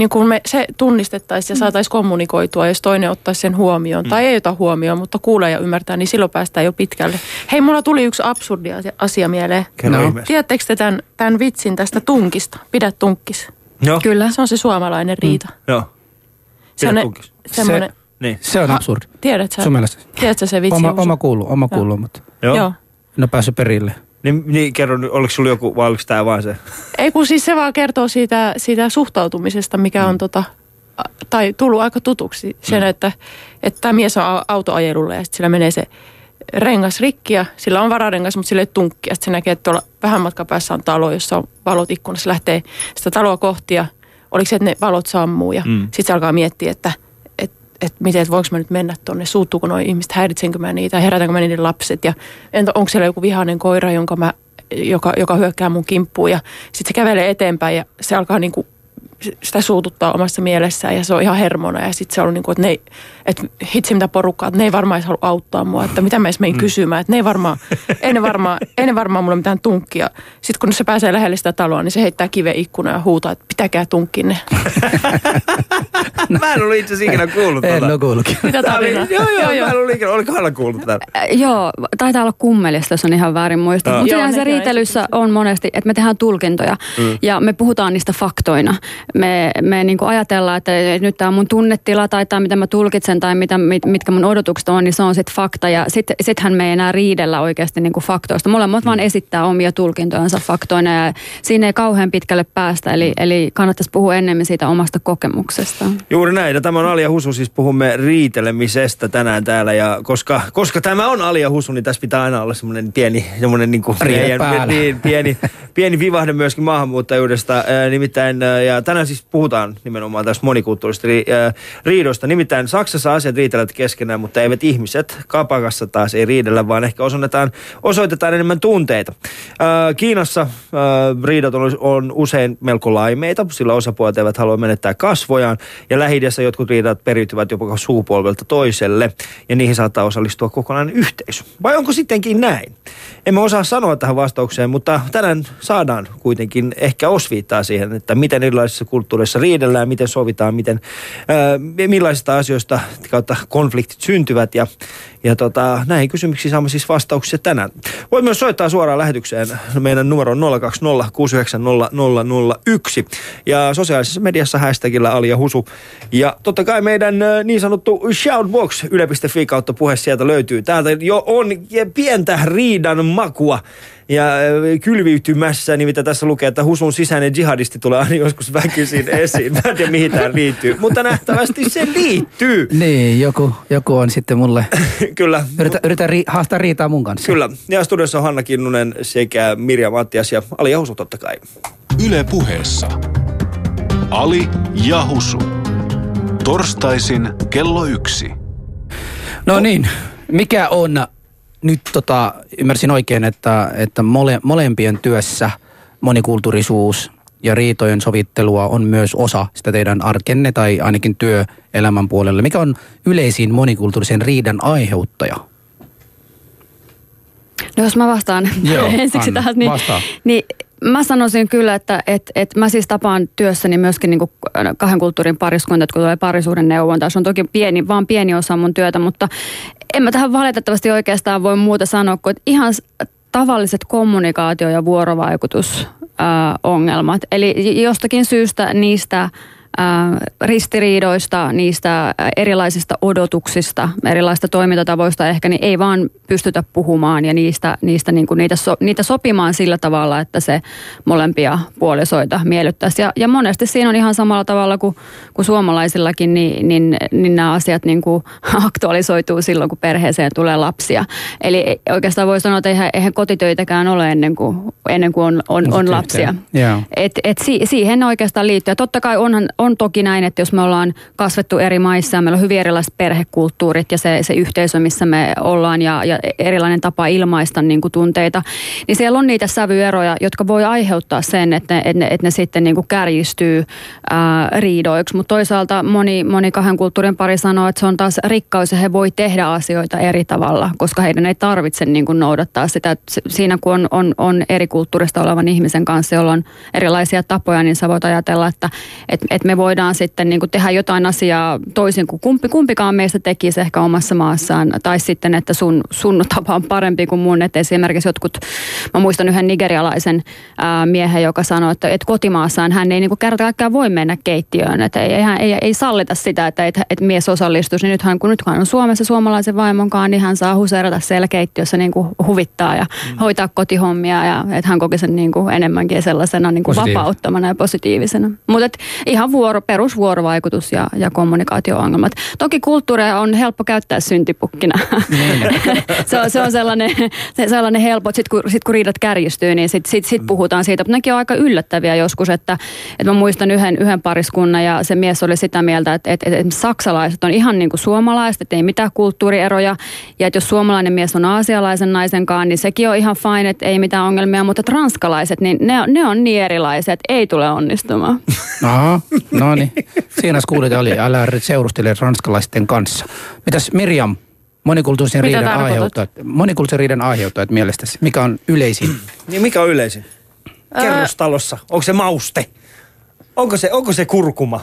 Speaker 5: Niin kun me se tunnistettaisiin ja saataisiin kommunikoitua, jos toinen ottaisi sen huomioon, tai ei ota huomioon, mutta kuulee ja ymmärtää, niin silloin päästään jo pitkälle. Hei, mulla tuli yksi absurdi asia- mieleen.
Speaker 3: No.
Speaker 5: Tiedättekö te tämän, tämän vitsin tästä tunkista? Pidä tunkkis.
Speaker 2: Joo.
Speaker 4: Kyllä.
Speaker 5: Se on se suomalainen riita.
Speaker 2: Joo.
Speaker 5: Semmoinen-
Speaker 2: tunkis.
Speaker 5: semmoinen,
Speaker 2: Niin.
Speaker 3: Se on absurd.
Speaker 5: tiedät sä,
Speaker 3: Sun mielestä?
Speaker 5: tiedätkö se vitsi?
Speaker 3: Oma, oma kuuluu, oma kuuluu, mutta
Speaker 2: Joo.
Speaker 5: Joo.
Speaker 3: en ole päässyt perille.
Speaker 2: Niin, niin kerro, oliko sulla joku, vai oliko tämä vaan se?
Speaker 5: Ei kun siis se vaan kertoo siitä, siitä suhtautumisesta, mikä on tota, tai tullut aika tutuksi. Sen, että, että tämä mies on au- autoajelulla ja sitten sillä menee se rengas rikki ja sillä on vararengas, mutta sillä ei ole tunkki. Ja sitten se näkee, että tuolla vähän matkan päässä on talo, jossa on valot ikkunassa. Lähtee sitä taloa kohti ja oliko se, että ne valot sammuu. Ja
Speaker 2: Mm.
Speaker 5: mm. sitten se alkaa miettiä, että et, et miten, että voinko mä nyt mennä tuonne, suuttuuko noin ihmiset, häiritsenkö mä niitä, herätänkö mä niiden lapset. Ja entä onko siellä joku vihainen koira, jonka mä, joka, joka hyökkää mun kimppuun. Ja sitten se kävelee eteenpäin ja se alkaa niinku sitä suututtaa omassa mielessään ja se on ihan hermona. Ja sitten se on niin kuin, että, ne että hitsi mitä porukkaa, että ne ei varmaan edes halua auttaa mua, että mitä mä edes mein kysymään. Että ne ei varmaan, ei ne varmaan, ei ne varmaan mulle mitään tunkkia. Sitten kun se pääsee lähelle sitä taloa, niin se heittää kiven ikkunaan ja huutaa, että pitäkää tunkkinne.
Speaker 2: Mä en ollut itse asiassa ikinä kuullut
Speaker 3: En
Speaker 2: tota.
Speaker 3: ole kuullutkin.
Speaker 5: Mitä
Speaker 2: Tää oli, joo, joo, joo, mä en ollut ikinä, oliko Hanna kuullut tätä?
Speaker 4: Joo, taitaa olla kummelista, jos on ihan väärin muista. Mutta se riitelyssä on monesti, että me tehdään tulkintoja mm. ja me puhutaan niistä faktoina. Me, me niinku ajatellaan, että nyt tämä on mun tunnetila tai tämä mitä mä tulkitsen tai mitä, mit, mitkä mun odotukset on, niin se on sitten fakta. Ja sitten sittenhän me ei enää riidellä oikeasti niinku faktoista. Molemmat vaan esittää omia tulkintojansa faktoina ja siinä ei kauhean pitkälle päästä. Eli, eli kannattaisi puhua enemmän siitä omasta kokemuksesta.
Speaker 2: Juuri näin. Ja tämä on Alia Husu, siis puhumme riitelemisestä tänään täällä. Ja koska, koska tämä on Alia Husu, niin tässä pitää aina olla semmoinen pieni, semmoinen niin kuin niin, pieni, pieni vivahde myöskin maahanmuuttajuudesta. Nimittäin, ja tänään siis puhutaan nimenomaan tästä monikulttuurista ri, ää, riidosta. Nimittäin Saksassa asiat riitelevät keskenään, mutta eivät ihmiset. Kapakassa taas ei riidellä, vaan ehkä osoitetaan, osoitetaan enemmän tunteita. Ää, Kiinassa ää, riidat on, on usein melko laimeita, sillä osapuolet eivät halua menettää kasvojaan. Ja lähi jotkut riidat periytyvät jopa suupolvelta toiselle, ja niihin saattaa osallistua kokonainen yhteisö. Vai onko sittenkin näin? Emme osaa sanoa tähän vastaukseen, mutta tänään saadaan kuitenkin ehkä osviittaa siihen, että miten erilaisissa kulttuureissa riidellään, miten sovitaan, miten, ää, millaisista asioista kautta konfliktit syntyvät. Ja, ja tota, näihin kysymyksiin saamme siis vastauksia tänään. Voit myös soittaa suoraan lähetykseen. Meidän numero on 020 690 001 ja sosiaalisessa mediassa hashtagillä Ali ja Husu. Ja totta kai meidän ö, niin sanottu shoutbox yle.fi kautta puhe sieltä löytyy. Täältä jo on pientä riidan makua ja ö, kylviytymässä, niin mitä tässä lukee, että Husun sisäinen jihadisti tulee aina joskus väkisin esiin. Mä en tiedä, mihin tämä liittyy, mutta nähtävästi se liittyy.
Speaker 3: Niin, joku, joku on sitten mulle,
Speaker 2: Kyllä,
Speaker 3: yritä, yritä ri, haastaa riitaa mun kanssa.
Speaker 2: Kyllä. Ja studiossa on Hanna Kinnunen sekä Mirja Mattias ja Ali Jahusu totta kai.
Speaker 1: Yle puheessa. Ali ja Husu. Torstaisin kello yksi.
Speaker 3: No niin, mikä on nyt tota, ymmärsin oikein, että, että mole, molempien työssä monikulttuurisuus ja riitojen sovittelua on myös osa sitä teidän arkenne tai ainakin työelämän puolelle. Mikä on yleisin monikulttuurisen riidan aiheuttaja?
Speaker 4: No jos mä vastaan
Speaker 3: Joo,
Speaker 4: ensiksi
Speaker 3: Anna,
Speaker 4: tähän, niin,
Speaker 3: vastaa.
Speaker 4: niin mä sanoisin kyllä, että et, et mä siis tapaan työssäni myöskin niin kahden kulttuurin pariskuntat, kun tulee parisuuden neuvonta. Se on toki pieni, vaan pieni osa mun työtä, mutta en mä tähän valitettavasti oikeastaan voi muuta sanoa, kuin että ihan tavalliset kommunikaatio- ja vuorovaikutusongelmat. Eli jostakin syystä niistä ristiriidoista, niistä erilaisista odotuksista, erilaisista toimintatavoista ehkä, niin ei vaan pystytä puhumaan ja niistä, niistä, niin kuin niitä, so, niitä sopimaan sillä tavalla, että se molempia puolisoita miellyttäisi. Ja, ja monesti siinä on ihan samalla tavalla kuin, kuin suomalaisillakin, niin, niin, niin nämä asiat niin kuin aktualisoituu silloin, kun perheeseen tulee lapsia. Eli oikeastaan voi sanoa, että eihän, eihän kotitöitäkään ole ennen kuin, ennen kuin on, on, on lapsia.
Speaker 3: Joo.
Speaker 4: Et, et si, siihen oikeastaan liittyy. Ja totta kai onhan, on toki näin, että jos me ollaan kasvettu eri maissa ja meillä on hyvin erilaiset perhekulttuurit ja se, se yhteisö, missä me ollaan ja, ja erilainen tapa ilmaista niin kuin tunteita, niin siellä on niitä sävyeroja, jotka voi aiheuttaa sen, että ne, että ne, että ne sitten niin kuin kärjistyy ää, riidoiksi. Mutta toisaalta moni, moni kahden kulttuurin pari sanoo, että se on taas rikkaus ja he voi tehdä asioita eri tavalla, koska heidän ei tarvitse niin kuin noudattaa sitä. Siinä kun on, on, on eri kulttuurista olevan ihmisen kanssa, jolla on erilaisia tapoja, niin sä voit ajatella, että et, et me voidaan sitten niin kuin tehdä jotain asiaa toisin kuin kumpi, kumpikaan meistä tekisi ehkä omassa maassaan. Tai sitten, että sun, sun tapa on parempi kuin mun. Että esimerkiksi jotkut, mä muistan yhden nigerialaisen ää, miehen, joka sanoi, että, että kotimaassaan hän ei niin kuin kerta kaikkiaan voi mennä keittiöön. Että ei, ei, ei, ei sallita sitä, että, että, että mies osallistuisi. Niin nythän kun nyt hän on Suomessa suomalaisen vaimonkaan, niin hän saa huseerata siellä keittiössä niin kuin huvittaa ja mm. hoitaa kotihommia. Ja että hän koki sen niin kuin enemmänkin sellaisena niin kuin vapauttamana ja positiivisena. Mutta ihan vuoro, perusvuorovaikutus ja, ja kommunikaatio-ongelmat. Toki kulttuuria on helppo käyttää syntipukkina. Niin. se, on, se on sellainen, se, sellainen helppo, että sitten kun, sit kun riidat kärjistyy, niin sitten sit, sit puhutaan siitä. Mutta nekin on aika yllättäviä joskus, että, että mä muistan yhden, yhden pariskunnan ja se mies oli sitä mieltä, että, että, että saksalaiset on ihan niin kuin suomalaiset, että ei mitään kulttuurieroja. Ja että jos suomalainen mies on aasialaisen naisen kanssa, niin sekin on ihan fine, että ei mitään ongelmia. Mutta ranskalaiset, niin ne, ne on niin erilaiset, ei tule onnistumaan.
Speaker 3: Aha, no niin. Siinä kuulit, oli, älä seurustele ranskalaisten kanssa. Mitäs Mirjam, monikulttuurisen riidan aiheuttajat, monikulttuurisen riidan aiheuttajat mielestäsi, mikä on yleisin?
Speaker 2: Niin mikä on yleisin? Kerrostalossa. Onko se mauste? Onko se, onko se kurkuma?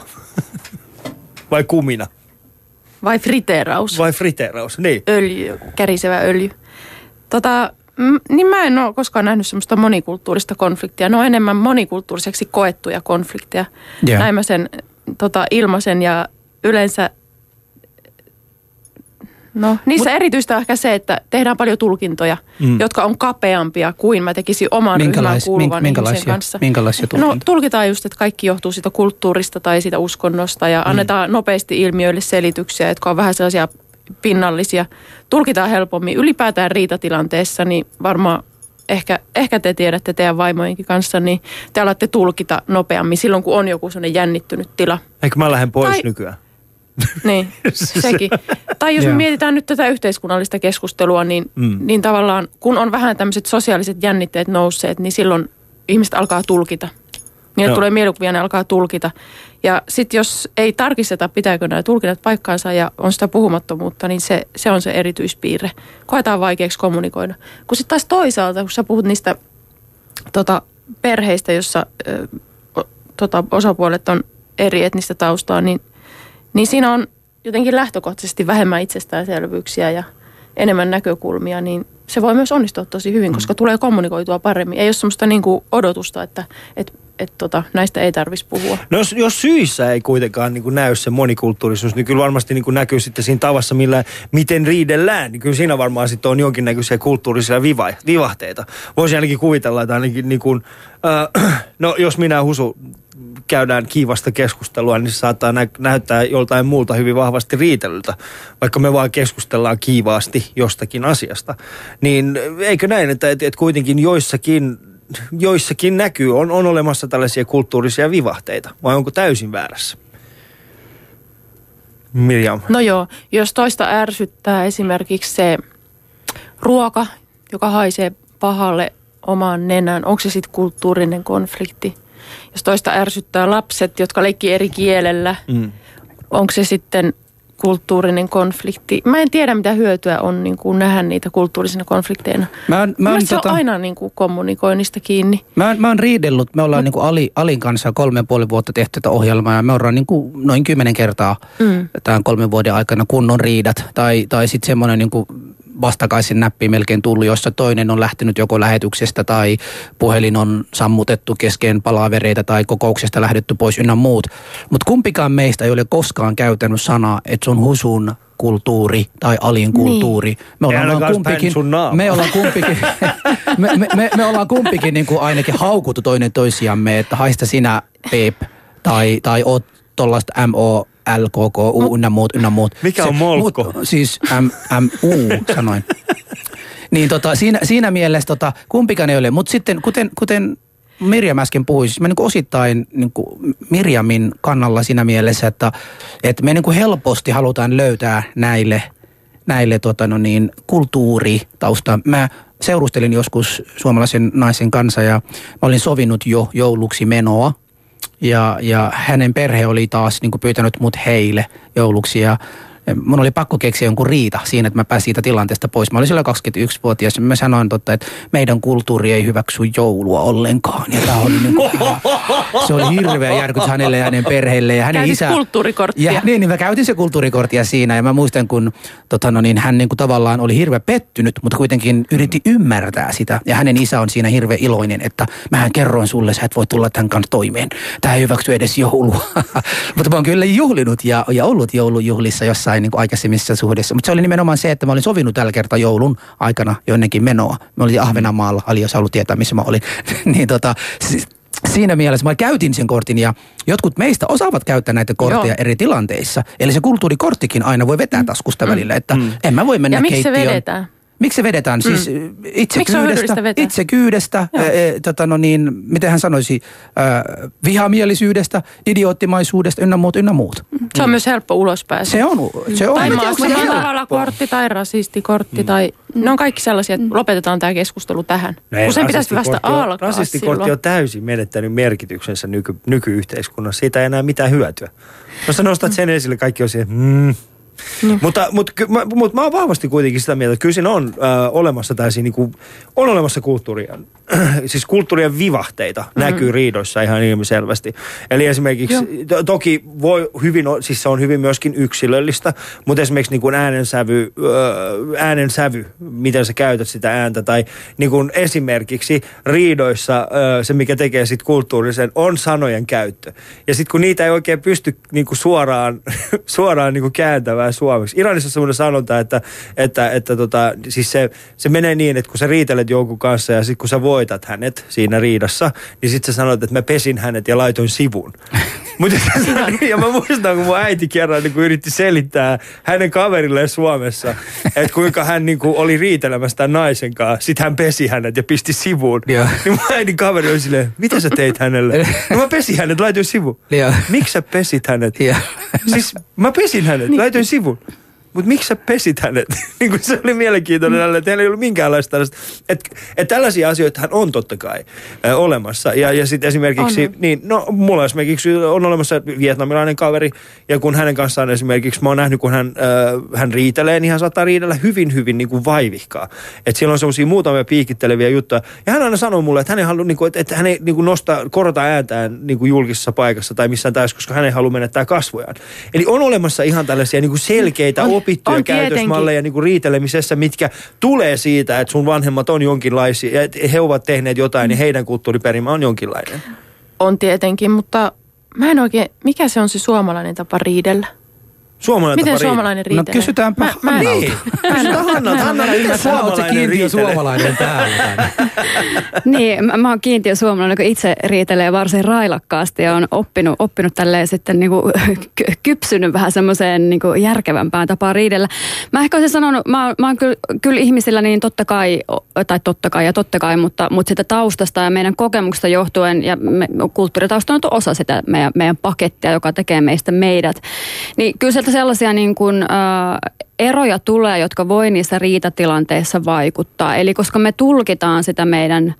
Speaker 2: Vai kumina?
Speaker 5: Vai friteeraus?
Speaker 2: Vai friteeraus, niin.
Speaker 5: Öljy, kärisevä öljy. Tota, niin mä en ole koskaan nähnyt semmoista monikulttuurista konfliktia. Ne on enemmän monikulttuuriseksi koettuja konflikteja. Yeah. Näin mä sen tota, ilmaisen ja yleensä No, niissä Mut, erityistä on ehkä se, että tehdään paljon tulkintoja, mm. jotka on kapeampia kuin mä tekisin oman ryhmän kuuluvan ihmisen kanssa.
Speaker 3: Minkälaisia no, tulkintoja?
Speaker 5: No, tulkitaan just, että kaikki johtuu siitä kulttuurista tai siitä uskonnosta ja mm. annetaan nopeasti ilmiöille selityksiä, jotka on vähän sellaisia pinnallisia. Tulkitaan helpommin. Ylipäätään riitatilanteessa, niin varmaan ehkä, ehkä te tiedätte teidän vaimojenkin kanssa, niin te alatte tulkita nopeammin silloin, kun on joku sellainen jännittynyt tila.
Speaker 2: Eikö mä lähden pois tai, nykyään?
Speaker 5: Niin, sekin. Tai jos me mietitään nyt tätä yhteiskunnallista keskustelua, niin, mm. niin tavallaan kun on vähän tämmöiset sosiaaliset jännitteet nousseet, niin silloin ihmiset alkaa tulkita. Niille no. tulee mielikuvia, ne alkaa tulkita. Ja sitten jos ei tarkisteta, pitääkö nämä tulkinnat paikkaansa ja on sitä puhumattomuutta, niin se, se on se erityispiirre. Koetaan vaikeaksi kommunikoida. Kun sitten taas toisaalta, kun sä puhut niistä tota, perheistä, jossa ö, tota, osapuolet on eri etnistä taustaa, niin, niin siinä on jotenkin lähtökohtaisesti vähemmän itsestäänselvyyksiä ja enemmän näkökulmia, niin se voi myös onnistua tosi hyvin, mm. koska tulee kommunikoitua paremmin. Ei ole semmoista niin kuin odotusta, että, että että tota, näistä ei tarvitsisi puhua.
Speaker 2: No jos, jos syissä ei kuitenkaan niin näy se monikulttuurisuus, niin kyllä varmasti niin näkyy sitten siinä tavassa, millä, miten riidellään. Niin kyllä siinä varmaan sitten on jonkinnäköisiä kulttuurisia viva, vivahteita. Voisin ainakin kuvitella, että ainakin niin kuin, äh, no jos minä Husu käydään kiivasta keskustelua, niin se saattaa nä- näyttää joltain muulta hyvin vahvasti riitelyltä, vaikka me vaan keskustellaan kiivaasti jostakin asiasta. Niin eikö näin, että, että kuitenkin joissakin joissakin näkyy, on, on olemassa tällaisia kulttuurisia vivahteita, vai onko täysin väärässä? Mirjam.
Speaker 5: No joo, jos toista ärsyttää esimerkiksi se ruoka, joka haisee pahalle omaan nenään, onko se sitten kulttuurinen konflikti? Jos toista ärsyttää lapset, jotka leikkii eri kielellä, mm. onko se sitten kulttuurinen konflikti. Mä en tiedä, mitä hyötyä on niin kuin nähdä niitä kulttuurisina konflikteina. Mä, on, mä on, se tota, on aina niin kuin kommunikoinnista kiinni.
Speaker 3: Mä, mä oon riidellut, me ollaan niin kuin Ali, Alin kanssa kolme ja puoli vuotta tehty tätä ohjelmaa ja me ollaan niin kuin noin kymmenen kertaa mm. tämän kolmen vuoden aikana kunnon riidat. Tai, tai sitten semmoinen niin kuin vastakaisin näppi melkein tullut, jossa toinen on lähtenyt joko lähetyksestä tai puhelin on sammutettu kesken palavereita tai kokouksesta lähdetty pois ynnä muut. Mutta kumpikaan meistä ei ole koskaan käytänyt sanaa, että se on husun kulttuuri tai alin kulttuuri. Niin.
Speaker 2: Me ollaan vaan kumpikin,
Speaker 3: me ollaan kumpikin, me, me, me, me ollaan kumpikin niin kuin ainakin haukuttu toinen toisiamme, että haista sinä Pep tai, tai oot tuollaista MO LKKU ynnä muut, ynnä muut.
Speaker 2: Mikä on molko? Mut,
Speaker 3: siis M, M, U sanoin. niin tota, siinä, siinä mielessä tota, kumpikaan ei ole. Mutta sitten kuten, kuten Mirjam äsken puhui, siis mä niin kuin osittain niin kuin Mirjamin kannalla siinä mielessä, että, että me niin kuin helposti halutaan löytää näille, näille tota no niin, kulttuuritausta. Mä seurustelin joskus suomalaisen naisen kanssa ja mä olin sovinut jo jouluksi menoa. Ja, ja hänen perhe oli taas niin kuin pyytänyt mut heille jouluksi ja mun oli pakko keksiä jonkun riita siinä, että mä pääsin siitä tilanteesta pois. Mä olin silloin 21-vuotias ja mä sanoin totta, että meidän kulttuuri ei hyväksy joulua ollenkaan. Ja tää oli niin kuin, se oli hirveä järkytys hänelle ja hänen perheelle. Ja hänen
Speaker 5: Käytit
Speaker 3: isä,
Speaker 5: kulttuurikorttia.
Speaker 3: Ja, niin, niin mä käytin se kulttuurikorttia siinä ja mä muistan, kun tota, no niin, hän niin kuin tavallaan oli hirveän pettynyt, mutta kuitenkin yritti ymmärtää sitä. Ja hänen isä on siinä hirveän iloinen, että mähän kerroin sulle, sä et voi tulla tämän kanssa toimeen. Tämä ei hyväksy edes joulua. mutta mä oon kyllä juhlinut ja, ja ollut joulujuhlissa jossain niin kuin aikaisemmissa suhdessa. Mutta se oli nimenomaan se, että mä olin sovinut tällä kertaa joulun aikana jonnekin menoa. Mä olin Ahvenanmaalla, Ali jos haluat tietää, missä mä olin. niin tota, siis siinä mielessä mä käytin sen kortin ja jotkut meistä osaavat käyttää näitä kortteja
Speaker 5: Joo.
Speaker 3: eri tilanteissa. Eli se kulttuurikorttikin aina voi vetää taskusta välillä, että en mä voi mennä
Speaker 5: Ja
Speaker 3: keittiöön.
Speaker 5: vedetään?
Speaker 3: Miksi se vedetään? Siis itse
Speaker 5: Miksi se on
Speaker 3: kyydestä,
Speaker 5: hyödyllistä vetää?
Speaker 3: itse kyydestä
Speaker 5: Joo.
Speaker 3: e, e, tota no niin, miten hän sanoisi, äh, vihamielisyydestä, idioottimaisuudesta ynnä muut, ynnä muut.
Speaker 5: Se on myös helppo ulospääsy.
Speaker 3: Se on, se on.
Speaker 5: Tai
Speaker 3: helppoa.
Speaker 5: kortti tai rasistikortti tai... Ne on kaikki sellaisia, että lopetetaan tämä keskustelu tähän.
Speaker 2: No
Speaker 5: sen pitäisi vasta
Speaker 2: on-
Speaker 5: alkaa
Speaker 2: Rasistikortti
Speaker 5: silloin.
Speaker 2: on täysin menettänyt merkityksensä nyky, nykyyhteiskunnassa. Siitä ei enää mitään hyötyä. No sä nostat sen esille, kaikki on siihen, mm. Mutta, mutta, ky- mä, mutta mä oon vahvasti kuitenkin sitä mieltä, että kyllä siinä on äh, olemassa täysin, niin kuin, on olemassa kulttuuria, siis kulttuurien vivahteita mm-hmm. näkyy riidoissa ihan ilmiselvästi. Eli esimerkiksi, to, toki voi hyvin, siis se on hyvin myöskin yksilöllistä, mutta esimerkiksi niin kuin äänensävy, äh, äänensävy, miten sä käytät sitä ääntä, tai niin kuin esimerkiksi riidoissa äh, se, mikä tekee sit kulttuurisen, on sanojen käyttö. Ja sitten kun niitä ei oikein pysty niin kuin suoraan, suoraan niin kuin kääntämään suomeksi. Iranissa on semmoinen sanonta, että, että, että tota, siis se, se menee niin, että kun sä riitelet jonkun kanssa ja sitten kun sä voitat hänet siinä riidassa, niin sitten sä sanot, että mä pesin hänet ja laitoin sivun. Mutta ja mä muistan, kun mun äiti kerran niin kun yritti selittää hänen kaverilleen Suomessa, että kuinka hän niin kuin oli riitelemässä tämän naisen kanssa. Sitten hän pesi hänet ja pisti sivuun.
Speaker 3: Joo.
Speaker 2: Niin mun äidin kaveri oli silleen, mitä sä teit hänelle? No mä pesin hänet, laitoin sivuun. Miksi sä pesit hänet?
Speaker 3: Joo.
Speaker 2: Siis mä pesin hänet, laitoin sivun. Mutta miksi sä pesit hänet? niin kuin se oli mielenkiintoinen, mm. että heillä ei ollut minkäänlaista tällaista. Että et tällaisia asioita on totta kai ö, olemassa. Ja, ja sitten esimerkiksi,
Speaker 5: On.
Speaker 2: niin, no mulla esimerkiksi on olemassa vietnamilainen kaveri. Ja kun hänen kanssaan esimerkiksi, mä oon nähnyt, kun hän, ö, hän riitelee, niin hän saattaa riidellä hyvin, hyvin niin kuin vaivihkaa. Että siellä on semmoisia muutamia piikitteleviä juttuja. Ja hän aina sanoo mulle, että hän ei halua, niin kuin, että, että hän ei niin kuin nostaa, korota ääntään niin kuin julkisessa paikassa tai missään täys, koska hän ei halua menettää kasvojaan. Eli on olemassa ihan tällaisia niin kuin selkeitä
Speaker 5: On-
Speaker 2: opittuja
Speaker 5: on tietenkin.
Speaker 2: käytösmalleja niin kuin riitelemisessä, mitkä tulee siitä, että sun vanhemmat on jonkinlaisia, ja että he ovat tehneet jotain, niin heidän kulttuuriperimä on jonkinlainen.
Speaker 5: On tietenkin, mutta mä en oikein... Mikä se on se suomalainen tapa riidellä?
Speaker 2: Suomalainen
Speaker 5: Miten
Speaker 2: tapa riidellä.
Speaker 5: suomalainen
Speaker 3: No
Speaker 5: riitelee?
Speaker 3: kysytäänpä
Speaker 5: Mä, mä, en-
Speaker 2: Niin, kysytään Hannalta. Hanna, miten suomalainen riitelee?
Speaker 3: suomalainen täällä.
Speaker 4: Niin, mä, mä oon kiintiö suomalainen, kun itse riitelee varsin railakkaasti ja on oppinut, oppinut tälleen sitten niin kuin, ky- kypsynyt vähän semmoiseen niin kuin järkevämpään tapaan riidellä. Mä ehkä olisin sanonut, mä, mä oon kyllä, kyllä ihmisillä niin totta kai, tai totta kai ja totta kai, mutta, mutta sitä taustasta ja meidän kokemuksesta johtuen ja me, kulttuuritausta on osa sitä meidän, meidän pakettia, joka tekee meistä meidät. Niin kyllä sieltä sellaisia niin kuin, äh, eroja tulee, jotka voi niissä riitatilanteissa vaikuttaa. Eli koska me tulkitaan sitä meidän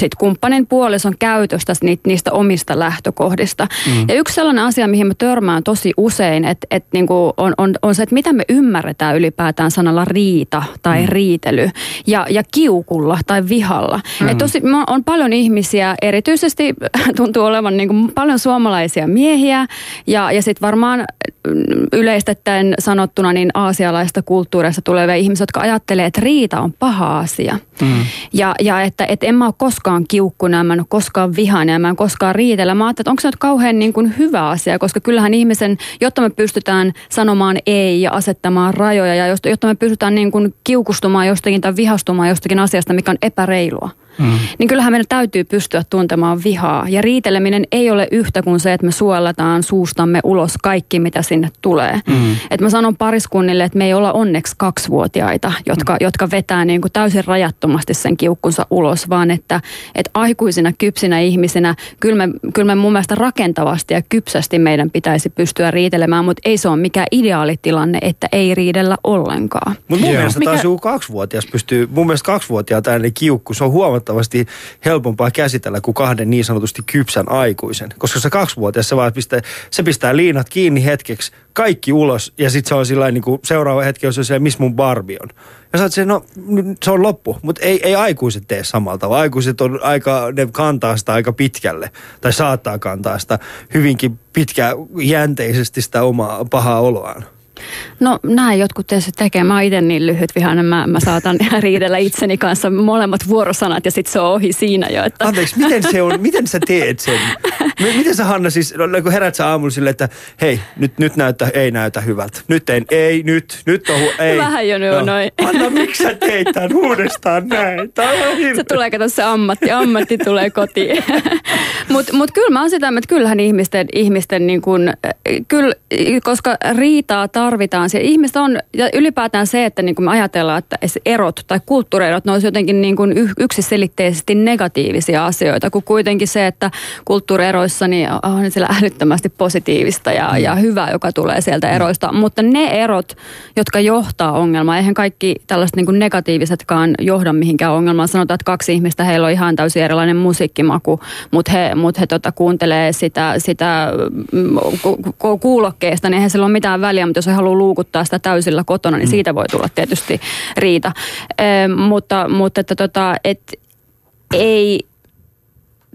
Speaker 4: sit kumppanin puolison käytöstä ni- niistä omista lähtökohdista. Mm. Ja yksi sellainen asia, mihin mä törmään tosi usein, että et niinku on, on, on se, että mitä me ymmärretään ylipäätään sanalla riita tai mm. riitely ja, ja kiukulla tai vihalla. Mm. Et tosi, on paljon ihmisiä, erityisesti tuntuu olevan niinku paljon suomalaisia miehiä ja, ja sitten varmaan mm, yleistettäen sanottuna niin aasialaista kulttuurista tulevia ihmisiä, jotka ajattelee, että riita on paha asia. Mm. Ja, ja että, että en mä ole koskaan kiukkuna, mä en ole koskaan vihainen ja mä en koskaan riitellä. Mä ajattelin, että onko se nyt kauhean niin kuin hyvä asia, koska kyllähän ihmisen, jotta me pystytään sanomaan ei ja asettamaan rajoja ja jotta me pystytään niin kuin kiukustumaan jostakin tai vihastumaan jostakin asiasta, mikä on epäreilua. Mm. Niin kyllähän meidän täytyy pystyä tuntemaan vihaa. Ja riiteleminen ei ole yhtä kuin se, että me suoletaan suustamme ulos kaikki, mitä sinne tulee. Mm. Et mä sanon pariskunnille, että me ei olla onneksi kaksivuotiaita, jotka, mm. jotka vetää niin kuin täysin rajattomasti sen kiukkunsa ulos, vaan että että, että aikuisina, kypsinä ihmisinä, kyllä me, kyllä me mun mielestä rakentavasti ja kypsästi meidän pitäisi pystyä riitelemään, mutta ei se ole mikään ideaalitilanne, että ei riidellä ollenkaan.
Speaker 2: Mutta mun
Speaker 3: Joo.
Speaker 2: mielestä
Speaker 5: Mikä-
Speaker 2: taas joku kaksivuotias pystyy, mun mielestä kaksivuotiaan tällainen kiukku, se on huomattavasti helpompaa käsitellä kuin kahden niin sanotusti kypsän aikuisen. Koska se kaksivuotias, se vaan pistää, se pistää liinat kiinni hetkeksi, kaikki ulos ja sitten se on sillä niin kuin seuraava hetki on se, se missä mun Barbie on. Ja sä se, no se on loppu, mutta ei, ei aikuiset tee samalta, vaan aikuiset on aika, ne kantaa sitä aika pitkälle, tai saattaa kantaa sitä hyvinkin pitkäjänteisesti sitä omaa pahaa oloaan.
Speaker 4: No näin jotkut tietysti tekee. Mä oon itse niin lyhyt vihainen, mä, mä saatan riidellä itseni kanssa molemmat vuorosanat ja sitten se on ohi siinä jo. Että
Speaker 2: Anteeksi, miten se on, miten sä teet sen? M- Miten sä Hanna siis, no, kun herät sä aamulla silleen, että hei, nyt, nyt näyttää, ei näytä hyvältä. Nyt ei, ei, nyt, nyt on, hu- ei.
Speaker 4: Vähän jo nyt on noin.
Speaker 2: Anna, miksi sä teit tämän uudestaan näin? Tää on hirveä.
Speaker 4: se tulee, kato se ammatti, ammatti tulee kotiin. Mutta mut kyllä mä oon sitä, että kyllähän ihmisten, ihmisten niin kun, äh, kyllä, koska riitaa tarvitaan. Se ihmiset on, ja ylipäätään se, että niin kun me ajatellaan, että erot tai kulttuurierot, ne olisi jotenkin niin kun y- yksiselitteisesti negatiivisia asioita, kun kuitenkin se, että kulttuurieroissa niin on siellä älyttömästi positiivista ja, ja hyvää, joka tulee sieltä eroista. Mutta ne erot, jotka johtaa ongelmaan, eihän kaikki tällaiset niin kuin negatiivisetkaan johda mihinkään ongelmaan. Sanotaan, että kaksi ihmistä, heillä on ihan täysin erilainen musiikkimaku, mutta he, mut he tota, kuuntelee sitä, sitä mm, ku, ku, kuulokkeesta, niin eihän sillä ole mitään väliä, mutta jos he haluaa luukuttaa sitä täysillä kotona, niin siitä voi tulla tietysti riita. E, mutta mutta että, tota, et, ei,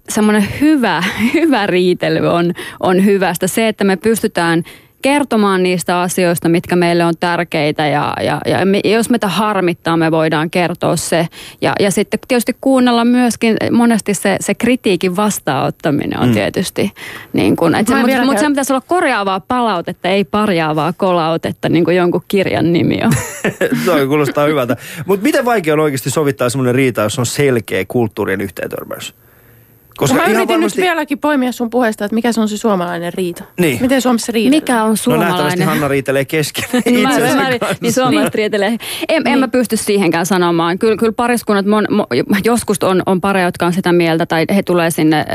Speaker 4: semmoinen hyvä, hyvä riitely on, on hyvästä. Se, että me pystytään kertomaan niistä asioista, mitkä meille on tärkeitä ja, ja, ja me, jos meitä harmittaa, me voidaan kertoa se. Ja, ja sitten tietysti kuunnella myöskin, monesti se, se kritiikin vastaanottaminen on mm. tietysti niin kuin, että se, mutta, mutta se pitäisi olla korjaavaa palautetta, ei parjaavaa kolautetta, niin kuin jonkun kirjan nimi on.
Speaker 2: Toi kuulostaa hyvältä. Mutta miten vaikea on oikeasti sovittaa semmoinen riita, jos on selkeä kulttuurien yhteentörmäys?
Speaker 5: Koska mä yritin nyt vieläkin poimia sun puheesta, että mikä se on se suomalainen riita.
Speaker 2: Niin.
Speaker 5: Miten Suomessa riidellään?
Speaker 4: Mikä on
Speaker 2: No nähtävästi
Speaker 4: suomalainen?
Speaker 2: Hanna riitelee kesken
Speaker 4: Niin, mä,
Speaker 2: itsensä
Speaker 4: mä,
Speaker 2: kanssa.
Speaker 4: niin suomalaiset riitelee. En, en
Speaker 5: Niin.
Speaker 4: mä pysty siihenkään sanomaan. Kyllä, kyllä pariskunnat, mon, mo, joskus on, on pareja, jotka on sitä mieltä, tai he tulee sinne, äh,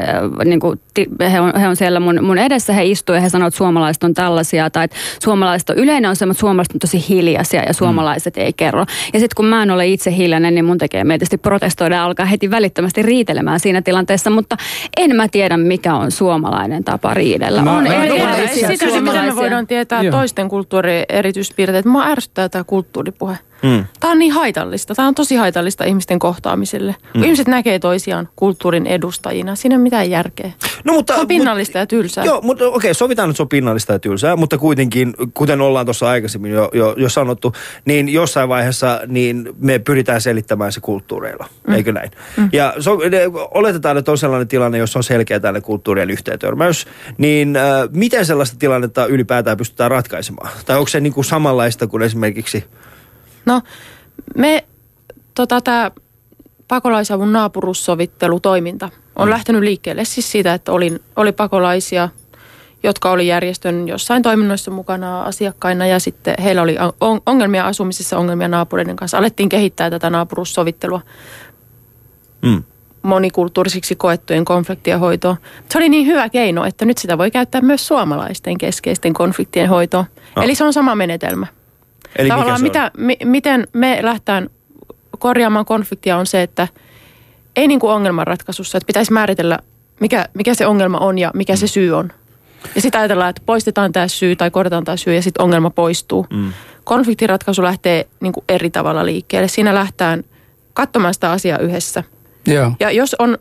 Speaker 4: niin kuin, ti, he, on, he on siellä mun, mun edessä, he istuu ja he sanoo, että suomalaiset on tällaisia, tai että suomalaiset on, yleinen on se, mutta suomalaiset on tosi hiljaisia ja suomalaiset mm. ei kerro. Ja sitten kun mä en ole itse hiljainen, niin mun tekee tietysti protestoida ja alkaa heti välittömästi riitelemään siinä tilanteessa, mutta en mä tiedä, mikä on suomalainen tapa riidellä.
Speaker 3: Mä-
Speaker 4: on
Speaker 3: mä-
Speaker 5: ei, sitä, miten me voidaan tietää
Speaker 3: Joo.
Speaker 5: toisten kulttuurien erityispiirteet. Mua ärsyttää tämä kulttuuripuhe.
Speaker 2: Mm.
Speaker 5: Tämä on niin haitallista. Tämä on tosi haitallista ihmisten kohtaamiselle. Kun ihmiset näkee toisiaan kulttuurin edustajina, siinä ei ole mitään järkeä.
Speaker 2: No, mutta,
Speaker 5: Se on pinnallista ja tylsää.
Speaker 2: Joo, mutta okei, sovitaan, että se on pinnallista ja tylsää, mutta kuitenkin, kuten ollaan tuossa aikaisemmin jo, jo, jo sanottu, niin jossain vaiheessa niin me pyritään selittämään se kulttuureilla, mm. eikö näin? Mm. Ja so, ne- oletetaan, että on sellainen tilanne, jossa on selkeä tällainen kulttuurien yhteentörmäys, niin äh, miten sellaista tilannetta ylipäätään pystytään ratkaisemaan? Tai onko se niin kuin samanlaista kuin esimerkiksi...
Speaker 5: No, me, tota, tämä pakolaisavun naapurussovittelutoiminta on mm. lähtenyt liikkeelle siis siitä, että olin, oli pakolaisia, jotka oli järjestön jossain toiminnoissa mukana asiakkaina ja sitten heillä oli on- ongelmia asumisessa, ongelmia naapureiden kanssa. Alettiin kehittää tätä naapurussovittelua
Speaker 2: Mm.
Speaker 5: monikulttuurisiksi koettujen konfliktien hoitoon. Se oli niin hyvä keino, että nyt sitä voi käyttää myös suomalaisten keskeisten konfliktien hoitoon.
Speaker 2: No.
Speaker 5: Eli se on sama menetelmä.
Speaker 2: Eli mikä se on?
Speaker 5: mitä, mi, miten me lähtään korjaamaan konfliktia on se, että ei niin kuin ongelmanratkaisussa, että pitäisi määritellä, mikä, mikä se ongelma on ja mikä se syy on. Ja sitten ajatellaan, että poistetaan tämä syy tai korjataan tämä syy ja sitten ongelma poistuu.
Speaker 2: Mm.
Speaker 5: Konfliktiratkaisu lähtee niin kuin eri tavalla liikkeelle. Siinä lähtään katsomaan sitä asiaa yhdessä.
Speaker 3: Joo.
Speaker 5: Ja jos on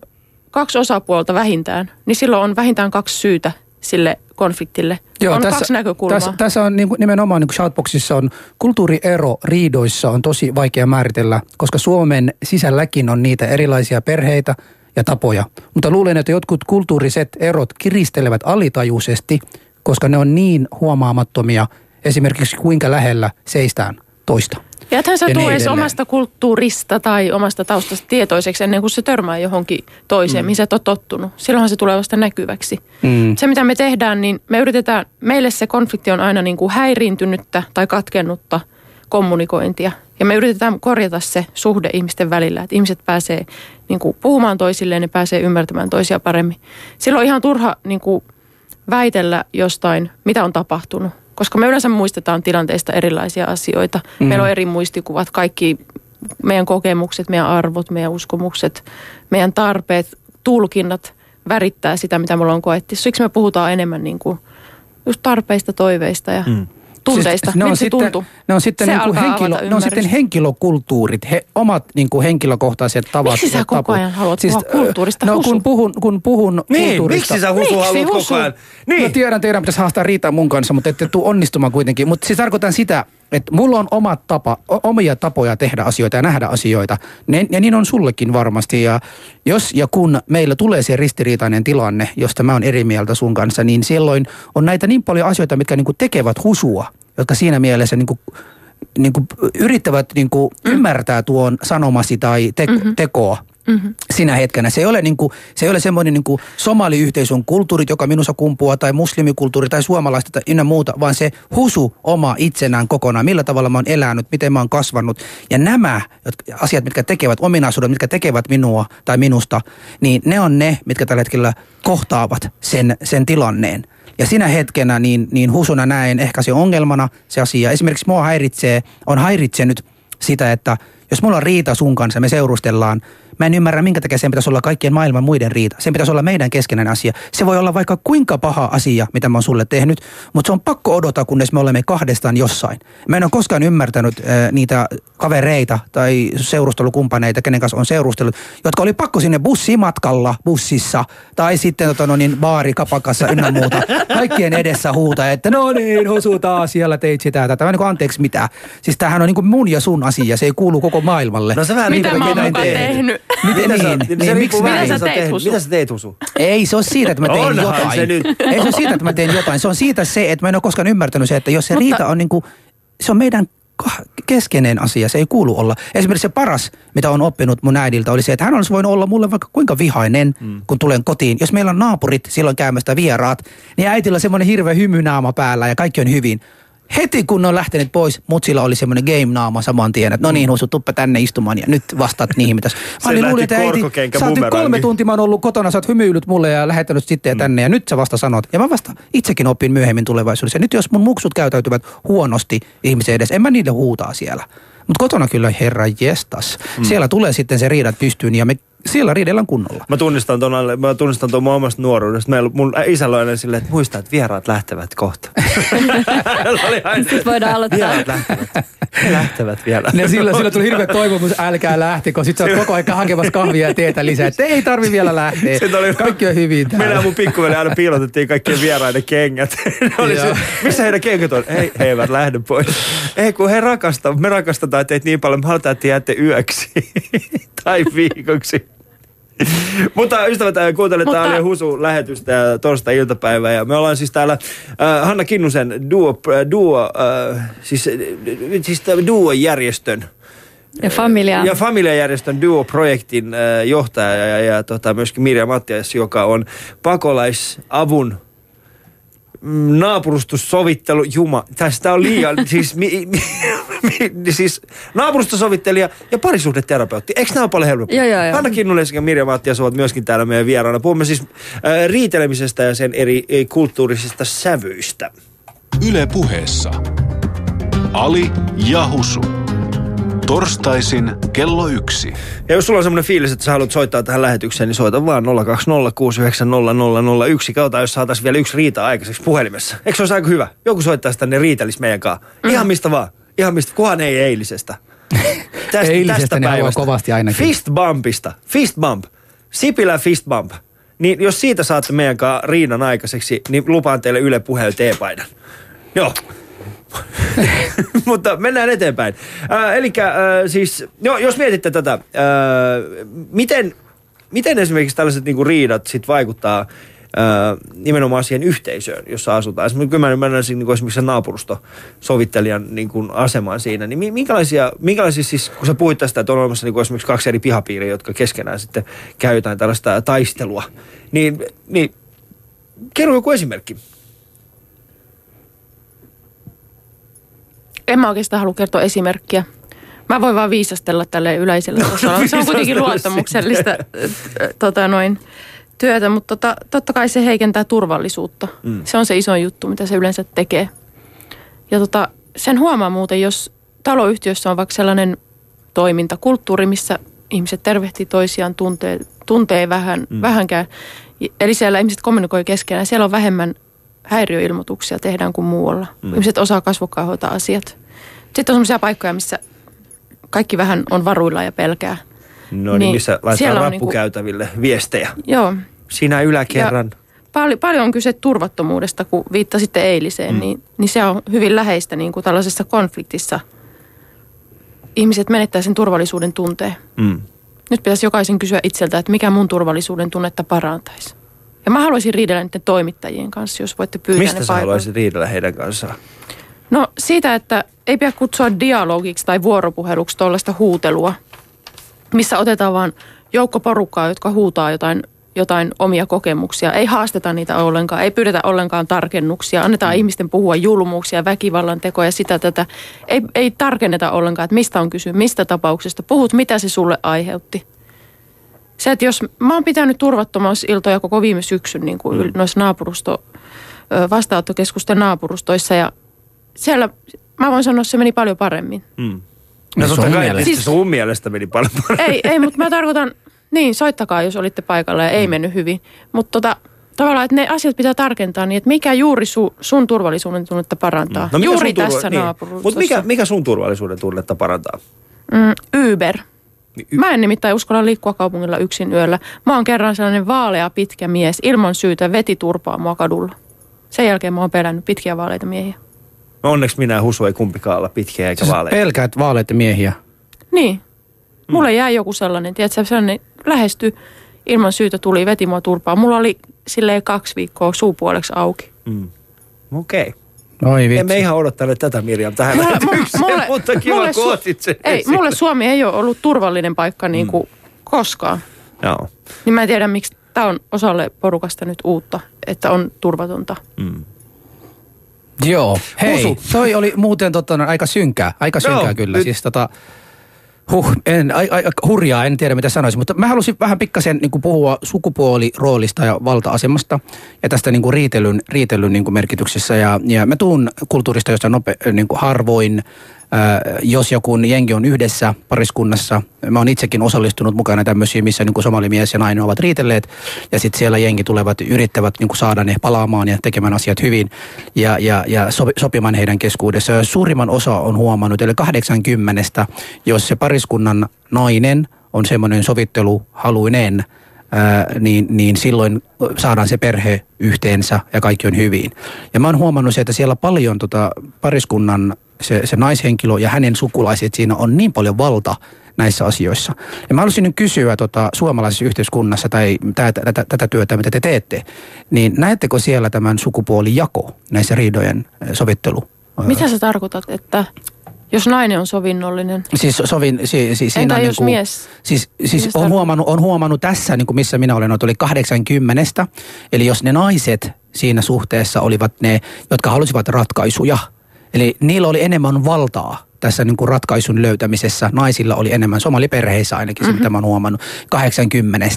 Speaker 5: kaksi osapuolta vähintään, niin silloin on vähintään kaksi syytä sille konfliktille. on kaksi näkökulmaa.
Speaker 3: Tässä, tässä on niin kuin nimenomaan niin kuin Shoutboxissa on kulttuuriero riidoissa on tosi vaikea määritellä, koska Suomen sisälläkin on niitä erilaisia perheitä ja tapoja. Mutta luulen, että jotkut kulttuuriset erot kiristelevät alitajuisesti, koska ne on niin huomaamattomia esimerkiksi kuinka lähellä seistään toista.
Speaker 5: Ja ethän sä
Speaker 3: Ja
Speaker 5: tule
Speaker 3: niin
Speaker 5: edes omasta kulttuurista tai omasta taustasta tietoiseksi ennen kuin se törmää johonkin toiseen, mm. mihin sä et ole tottunut. Silloinhan se tulee vasta näkyväksi.
Speaker 3: Mm.
Speaker 5: Se, mitä me tehdään, niin me yritetään, meille se konflikti on aina niin kuin häiriintynyttä tai katkennutta kommunikointia. Ja me yritetään korjata se suhde ihmisten välillä, että ihmiset pääsee niin kuin, puhumaan toisilleen ja pääsee ymmärtämään toisia paremmin. Silloin on ihan turha niin kuin, väitellä jostain, mitä on tapahtunut. Koska me yleensä muistetaan tilanteista erilaisia asioita. Mm. Meillä on eri muistikuvat, kaikki meidän kokemukset, meidän arvot, meidän uskomukset, meidän tarpeet, tulkinnat värittää sitä, mitä me ollaan koettu. Siksi me puhutaan enemmän niin kuin just tarpeista, toiveista ja mm tunteista. Siis
Speaker 3: ne, on
Speaker 5: sitten,
Speaker 3: tuntuu. ne on sitten, niin kuin henkilö, ne on sitten henkilökulttuurit, he, omat niin kuin henkilökohtaiset tavat.
Speaker 5: Miksi sä koko ajan haluat siis, puhua kulttuurista?
Speaker 3: No kun puhun, kun puhun
Speaker 2: niin,
Speaker 3: kulttuurista.
Speaker 2: miksi sä husu miksi haluat husu? koko ajan?
Speaker 3: Niin. No tiedän, teidän pitäisi haastaa riitaa mun kanssa, mutta ette tule onnistumaan kuitenkin. Mutta siis tarkoitan sitä, että mulla on omat tapa, omia tapoja tehdä asioita ja nähdä asioita. Ne, ja niin on sullekin varmasti. Ja jos ja kun meillä tulee se ristiriitainen tilanne, josta mä oon eri mieltä sun kanssa, niin silloin on näitä niin paljon asioita, mitkä niinku tekevät husua jotka siinä mielessä niin kuin, niin kuin yrittävät niin kuin mm. ymmärtää tuon sanomasi tai te- mm-hmm. tekoa mm-hmm. sinä hetkenä. Se ei ole, niin kuin, se ei ole semmoinen niin kuin somaliyhteisön kulttuurit, joka minussa kumpuaa, tai muslimikulttuuri tai suomalaista tai ynnä muuta, vaan se husu oma itsenään kokonaan. Millä tavalla mä oon elänyt, miten mä oon kasvanut. Ja nämä asiat, mitkä tekevät, ominaisuudet, mitkä tekevät minua tai minusta, niin ne on ne, mitkä tällä hetkellä kohtaavat sen, sen tilanneen. Ja sinä hetkenä niin, niin husuna näen ehkä se ongelmana se asia. Esimerkiksi mua häiritsee, on häiritsenyt sitä, että jos mulla on riita sun kanssa, me seurustellaan, Mä en ymmärrä, minkä takia sen pitäisi olla kaikkien maailman muiden riita. Sen pitäisi olla meidän keskeinen asia. Se voi olla vaikka kuinka paha asia, mitä mä oon sulle tehnyt, mutta se on pakko odottaa, kunnes me olemme kahdestaan jossain. Mä en ole koskaan ymmärtänyt äh, niitä kavereita tai seurustelukumppaneita, kenen kanssa on seurustellut, jotka oli pakko sinne bussimatkalla bussissa tai sitten tota, no niin, baarikapakassa ynnä muuta. Kaikkien edessä huuta, että no niin, Hosu taas siellä teit sitä tätä. Mä niin anteeksi mitä. Siis tämähän on niin kuin mun ja sun asia, se ei kuulu koko maailmalle.
Speaker 5: No se vähän mitä niin, mä oon tehnyt.
Speaker 3: Mitä niin, niin, niin, niin, miksi
Speaker 2: mitä sä teet, Husu? Mitä sä teet, Husu?
Speaker 3: Ei se ole siitä, että mä teen Onhan jotain. Se nyt. Ei se ole siitä, että mä teen jotain. Se on siitä se, että mä en ole koskaan ymmärtänyt se, että jos se Mutta... riita on niin kuin, se on meidän keskeinen asia, se ei kuulu olla. Esimerkiksi se paras, mitä on oppinut mun äidiltä, oli se, että hän olisi voinut olla mulle vaikka kuinka vihainen, mm. kun tulen kotiin. Jos meillä on naapurit silloin käymästä vieraat, niin äitillä on semmoinen hirveä hymynaama päällä ja kaikki on hyvin heti kun ne on lähtenyt pois, mutsilla oli semmoinen game-naama saman tien, että no niin, Husu, tuppa tänne istumaan ja nyt vastaat niihin, mitä...
Speaker 2: Mä olin luulin, että äiti,
Speaker 3: sä oot kolme tuntia, mä oon ollut kotona, sä oot hymyillyt mulle ja lähettänyt sitten ja mm. tänne ja nyt sä vasta sanot. Ja mä vasta itsekin opin myöhemmin tulevaisuudessa. Ja nyt jos mun muksut käytäytyvät huonosti ihmisen edes, en mä niille huutaa siellä. Mutta kotona kyllä herra jestas. Mm. Siellä tulee sitten se riidat pystyyn ja me siellä riidellään kunnolla.
Speaker 2: Mä tunnistan tuon, mä tunnistan tuon omasta nuoruudesta. Meillä, mun isällä on silleen, että muista, että vieraat lähtevät kohta.
Speaker 4: Sitten voidaan aloittaa.
Speaker 2: Vieraat lähtevät. He lähtevät vielä.
Speaker 3: Ne silloin, silloin tuli hirveä toivomus, älkää lähti, kun sitten sä oot koko ajan hakemassa kahvia ja teetä lisää. Että ei tarvi vielä lähteä. Oli, kaikki on hyvin täällä.
Speaker 2: Minä mun pikkuveli aina piilotettiin kaikkien vieraiden kengät. oli se, missä heidän kengät on? Ei, he eivät lähde pois. Ei, kun he rakastavat. Me rakastetaan teitä niin paljon, me halutaan, että jäätte yöksi tai viikoksi. Mutta ystävät, kuuntelette Mutta... Ali Husu lähetystä ja torstai-iltapäivää. Ja me ollaan siis täällä äh, Hanna Kinnusen duo, duo äh, siis, siis duo-järjestön
Speaker 4: ja Familia.
Speaker 2: Ja Familia-järjestön Duo-projektin äh, johtaja ja, ja, ja tota, myöskin Mirja Mattias, joka on pakolaisavun naapurustussovittelu, juma, tästä on liian, siis, mi, mi, siis naapurustosovittelija ja parisuhdeterapeutti. Eikö nämä ole paljon helpompaa?
Speaker 4: Joo, joo, joo.
Speaker 2: Hanna Kinnunen sekä Mirja Mattias ovat myöskin täällä meidän vieraana. Puhumme siis äh, riitelemisestä ja sen eri äh, kulttuurisista sävyistä.
Speaker 1: Yle puheessa. Ali Jahusu. Torstaisin kello yksi.
Speaker 2: Ja jos sulla on semmoinen fiilis, että sä haluat soittaa tähän lähetykseen, niin soita vaan 020690001. Kautta, jos saataisiin vielä yksi riita aikaiseksi puhelimessa. Eikö se olisi aika hyvä? Joku soittaisi tänne riitelis meidän kanssa. Ihan mistä vaan. Ihan mistä, kuhan ei eilisestä.
Speaker 3: Tästä, eilisestä tästä päivästä. kovasti ainakin.
Speaker 2: Fist bumpista. Fist bump. Sipilä fist bump. Niin jos siitä saatte meidän kanssa riinan aikaiseksi, niin lupaan teille Yle puheen teepaidan. Joo. Mutta mennään eteenpäin. Äh, eli äh, siis, no, jos mietitte tätä, äh, miten, miten esimerkiksi tällaiset niinku riidat sit vaikuttaa nimenomaan siihen yhteisöön, jossa asutaan. Esimerkiksi kyllä mä ymmärrän niin esimerkiksi naapurustosovittelijan niin kuin asemaan siinä. Niin minkälaisia, minkälaisia siis, kun sä puhuit tästä, että on olemassa niin kuin esimerkiksi kaksi eri pihapiiriä, jotka keskenään sitten käy jotain tällaista taistelua, niin, niin kerro joku esimerkki.
Speaker 5: En mä oikeastaan halua kertoa esimerkkiä. Mä voin vaan viisastella tälle yleiselle tasolla. Se on kuitenkin luottamuksellista tota noin, työtä, mutta tota, totta kai se heikentää turvallisuutta. Mm. Se on se iso juttu, mitä se yleensä tekee. Ja tota, sen huomaa muuten, jos taloyhtiössä on vaikka sellainen toimintakulttuuri, missä ihmiset tervehtii toisiaan, tuntee, tuntee vähän, mm. vähänkään. Eli siellä ihmiset kommunikoi keskenään. Siellä on vähemmän häiriöilmoituksia tehdään kuin muualla. Mm. Ihmiset osaa kasvokkaan hoitaa asiat. Sitten on sellaisia paikkoja, missä kaikki vähän on varuilla ja pelkää.
Speaker 2: No niin, niin missä laitetaan rappukäytäville niinku, viestejä.
Speaker 5: Joo.
Speaker 2: Sinä yläkerran. Ja
Speaker 5: paljon, paljon on kyse turvattomuudesta, kun viittasitte eiliseen, mm. niin, niin se on hyvin läheistä niin kuin tällaisessa konfliktissa. Ihmiset menettää sen turvallisuuden tunteen. Mm. Nyt pitäisi jokaisen kysyä itseltä, että mikä mun turvallisuuden tunnetta parantaisi. Ja mä haluaisin riidellä niiden toimittajien kanssa, jos voitte pyytää
Speaker 2: Mistä
Speaker 5: ne
Speaker 2: sä haluaisit riidellä heidän kanssaan?
Speaker 5: No siitä, että ei pidä kutsua dialogiksi tai vuoropuheluksi tuollaista huutelua, missä otetaan vaan joukko porukkaa, jotka huutaa jotain, jotain omia kokemuksia. Ei haasteta niitä ollenkaan, ei pyydetä ollenkaan tarkennuksia. Annetaan mm. ihmisten puhua julmuuksia, väkivallan tekoja, sitä tätä. Ei, ei tarkenneta ollenkaan, että mistä on kysymys, mistä tapauksesta. Puhut, mitä se sulle aiheutti. Se, että jos mä oon pitänyt turvattomuusiltoja koko viime syksyn niin kuin mm. noissa naapurusto, vastaanottokeskusten naapurustoissa ja siellä mä voin sanoa, että se meni paljon paremmin. Mm.
Speaker 2: No totta kai, mielestä. siis sun mielestä meni paljon paremmin.
Speaker 5: Ei, ei mutta mä tarkoitan, niin soittakaa, jos olitte paikalla ja ei mm. mennyt hyvin. Mutta tota, tavallaan, että ne asiat pitää tarkentaa niin, että mikä juuri su, sun turvallisuuden tunnetta parantaa. Mm. No juuri turva- tässä niin. naapurustossa.
Speaker 2: Mutta mikä, mikä sun turvallisuuden tunnetta parantaa?
Speaker 5: Mm, Uber. Niin Mä en nimittäin uskalla liikkua kaupungilla yksin yöllä. Mä oon kerran sellainen vaalea pitkä mies, ilman syytä veti turpaa mua kadulla. Sen jälkeen mä oon pelännyt pitkiä vaaleita miehiä.
Speaker 2: Onneksi minä ja Husu ei kumpikaan olla pitkiä eikä vaaleita.
Speaker 3: Pelkäät vaaleita miehiä.
Speaker 5: Niin. Mulle mm. jäi joku sellainen, tiedätkö, sellainen lähesty ilman syytä tuli, veti mua turpaa. Mulla oli silleen kaksi viikkoa suupuoleksi auki. Mm.
Speaker 2: Okei. Okay. Oi vitsi. Emme ihan odottele tätä Mirjam tähän mulle, mulle, mutta kiva mulle, kun sen
Speaker 5: Ei, esille. mulle Suomi ei ole ollut turvallinen paikka niin kuin mm. koskaan.
Speaker 2: Joo.
Speaker 5: Niin mä en tiedä, miksi tämä on osalle porukasta nyt uutta, että on turvatonta. Mm.
Speaker 3: Joo, hei, Husu. toi oli muuten tota, no, aika synkää, aika synkää no, kyllä. Nyt. Siis tota, huh, en, a, a, hurjaa, en tiedä mitä sanoisin, mutta mä halusin vähän pikkasen niin puhua sukupuoliroolista ja valta-asemasta ja tästä niin kuin riitelyn, riitelyn niin kuin merkityksessä. Ja, ja mä tuun kulttuurista, josta nope, niin kuin harvoin jos joku jengi on yhdessä pariskunnassa, mä oon itsekin osallistunut mukana tämmöisiä, missä niin somalimies ja nainen ovat riitelleet, ja sitten siellä jengi tulevat, yrittävät niin saada ne palaamaan ja tekemään asiat hyvin ja, ja, ja sopimaan heidän keskuudessa. Suurimman osa on huomannut, eli 80, jos se pariskunnan nainen on semmoinen sovitteluhaluinen, Ää, niin, niin silloin saadaan se perhe yhteensä ja kaikki on hyvin. Ja mä oon huomannut se, että siellä paljon tota pariskunnan se, se naishenkilö ja hänen sukulaiset siinä on niin paljon valta näissä asioissa. Ja mä haluaisin nyt kysyä tota, suomalaisessa yhteiskunnassa tai tätä, tätä, tätä työtä, mitä te teette, niin näettekö siellä tämän sukupuolijako näissä riidojen sovittelu?
Speaker 5: Mitä sä tarkoitat, että jos nainen on sovinnollinen.
Speaker 3: Siis, sovin, si, si, siinä
Speaker 5: Entä jos niin kuin, mies?
Speaker 3: Siis, siis on, huomannut, on huomannut tässä, niin kuin missä minä olen, että oli 80. Eli jos ne naiset siinä suhteessa olivat ne, jotka halusivat ratkaisuja – Eli niillä oli enemmän valtaa tässä niin kuin ratkaisun löytämisessä. Naisilla oli enemmän, somaliperheissä ainakin se, mm-hmm. mitä mä oon huomannut, 80.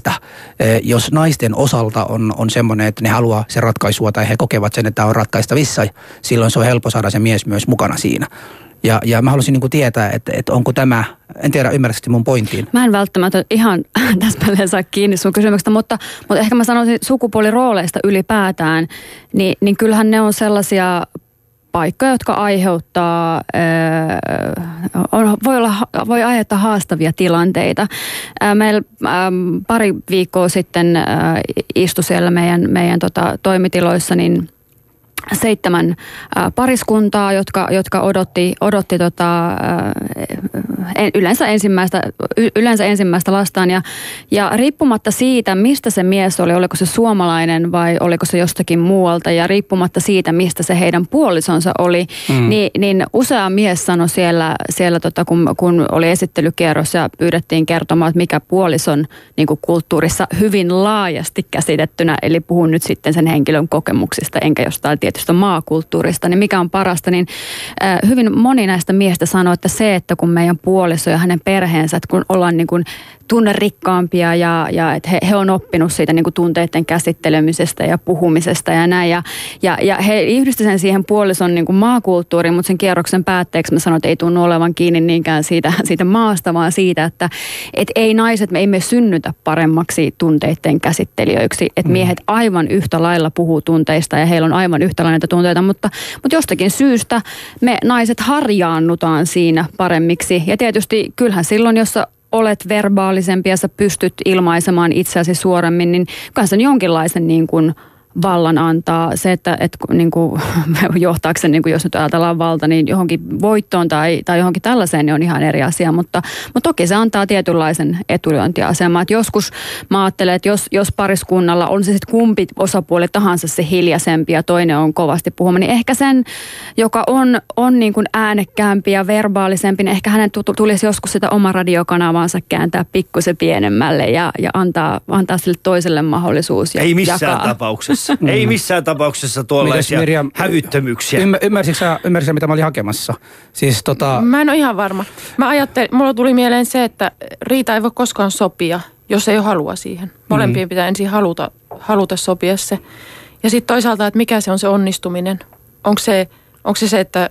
Speaker 3: Eh, jos naisten osalta on, on semmoinen, että ne haluaa se ratkaisua tai he kokevat sen, että tämä on ratkaistavissa, silloin se on helppo saada se mies myös mukana siinä. Ja, ja mä haluaisin niin tietää, että, että onko tämä, en tiedä ymmärrätkö mun pointtiin.
Speaker 4: Mä en välttämättä ihan täsmälleen saa kiinni sun kysymyksestä, mutta, mutta ehkä mä sanoisin sukupuolirooleista ylipäätään, niin, niin kyllähän ne on sellaisia paikkoja, jotka aiheuttaa, on, voi, olla, voi aiheuttaa haastavia tilanteita. Meillä pari viikkoa sitten istui siellä meidän, meidän tota, toimitiloissa, niin – seitsemän pariskuntaa, jotka, jotka odotti, odotti tota, yleensä, ensimmäistä, yleensä ensimmäistä lastaan. Ja, ja riippumatta siitä, mistä se mies oli, oliko se suomalainen vai oliko se jostakin muualta, ja riippumatta siitä, mistä se heidän puolisonsa oli, mm. niin, niin usea mies sanoi siellä, siellä tota, kun, kun oli esittelykierros ja pyydettiin kertomaan, että mikä puolison niin kulttuurissa hyvin laajasti käsitettynä, eli puhun nyt sitten sen henkilön kokemuksista, enkä jostain tietystä maakulttuurista, niin mikä on parasta, niin hyvin moni näistä miehistä sanoo, että se, että kun meidän puoliso ja hänen perheensä, että kun ollaan niin kuin tunnerikkaampia ja, ja että he, he on oppinut siitä niin kuin tunteiden käsittelemisestä ja puhumisesta ja näin. Ja, ja, ja he yhdistivät sen siihen puolison niin kuin maakulttuuriin, mutta sen kierroksen päätteeksi mä sanoin, että ei tunnu olevan kiinni niinkään siitä, siitä maasta, vaan siitä, että et ei naiset, me emme synnytä paremmaksi tunteiden käsittelijöiksi. Että mm. miehet aivan yhtä lailla puhuu tunteista ja heillä on aivan yhtä lailla tunteita, mutta, mutta jostakin syystä me naiset harjaannutaan siinä paremmiksi. Ja tietysti kyllähän silloin, jos olet verbaalisempi ja sä pystyt ilmaisemaan itseäsi suoremmin, niin kanssa jonkinlaisen niin kuin vallan antaa. Se, että, että niin kuin, johtaako se, niin kuin jos nyt ajatellaan valta, niin johonkin voittoon tai, tai johonkin tällaiseen, niin on ihan eri asia. Mutta, mutta toki se antaa tietynlaisen etulyöntiaseman. Että joskus mä ajattelen, että jos, jos pariskunnalla on se sitten kumpi osapuoli tahansa se hiljaisempi ja toinen on kovasti puhuma, niin ehkä sen, joka on, on niin kuin äänekkäämpi ja verbaalisempi, niin ehkä hänen tulisi joskus sitä oma radiokanavaansa kääntää pikkusen pienemmälle ja, ja antaa, antaa sille toiselle mahdollisuus. Ja
Speaker 2: Ei missään
Speaker 4: jakaa.
Speaker 2: tapauksessa tapauksessa. Ei missään tapauksessa tuollaisia
Speaker 3: Mirjam,
Speaker 2: hävyttömyyksiä.
Speaker 3: Ymmär, ymmärsitkö, sä, ymmärsitkö sä, mitä mä olin hakemassa? Siis tota...
Speaker 5: Mä en ole ihan varma. Mä ajattelin, mulla tuli mieleen se, että riita ei voi koskaan sopia, jos ei ole halua siihen. Molempien mm. pitää ensin haluta, haluta sopia se. Ja sitten toisaalta, että mikä se on se onnistuminen. Onko se, onko se se, että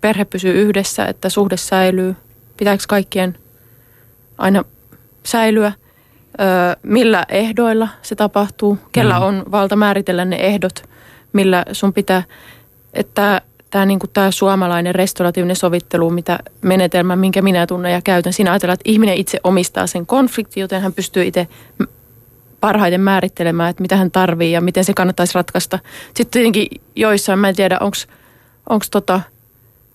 Speaker 5: perhe pysyy yhdessä, että suhde säilyy? Pitääkö kaikkien aina säilyä? Millä ehdoilla se tapahtuu, kellä mm. on valta määritellä ne ehdot, millä sun pitää, että tämä niinku tää suomalainen restauratiivinen sovittelu, mitä menetelmä, minkä minä tunnen ja käytän. Siinä ajatellaan, että ihminen itse omistaa sen konflikti, joten hän pystyy itse parhaiten määrittelemään, että mitä hän tarvii ja miten se kannattaisi ratkaista. Sitten tietenkin joissain, mä en tiedä, onko tota,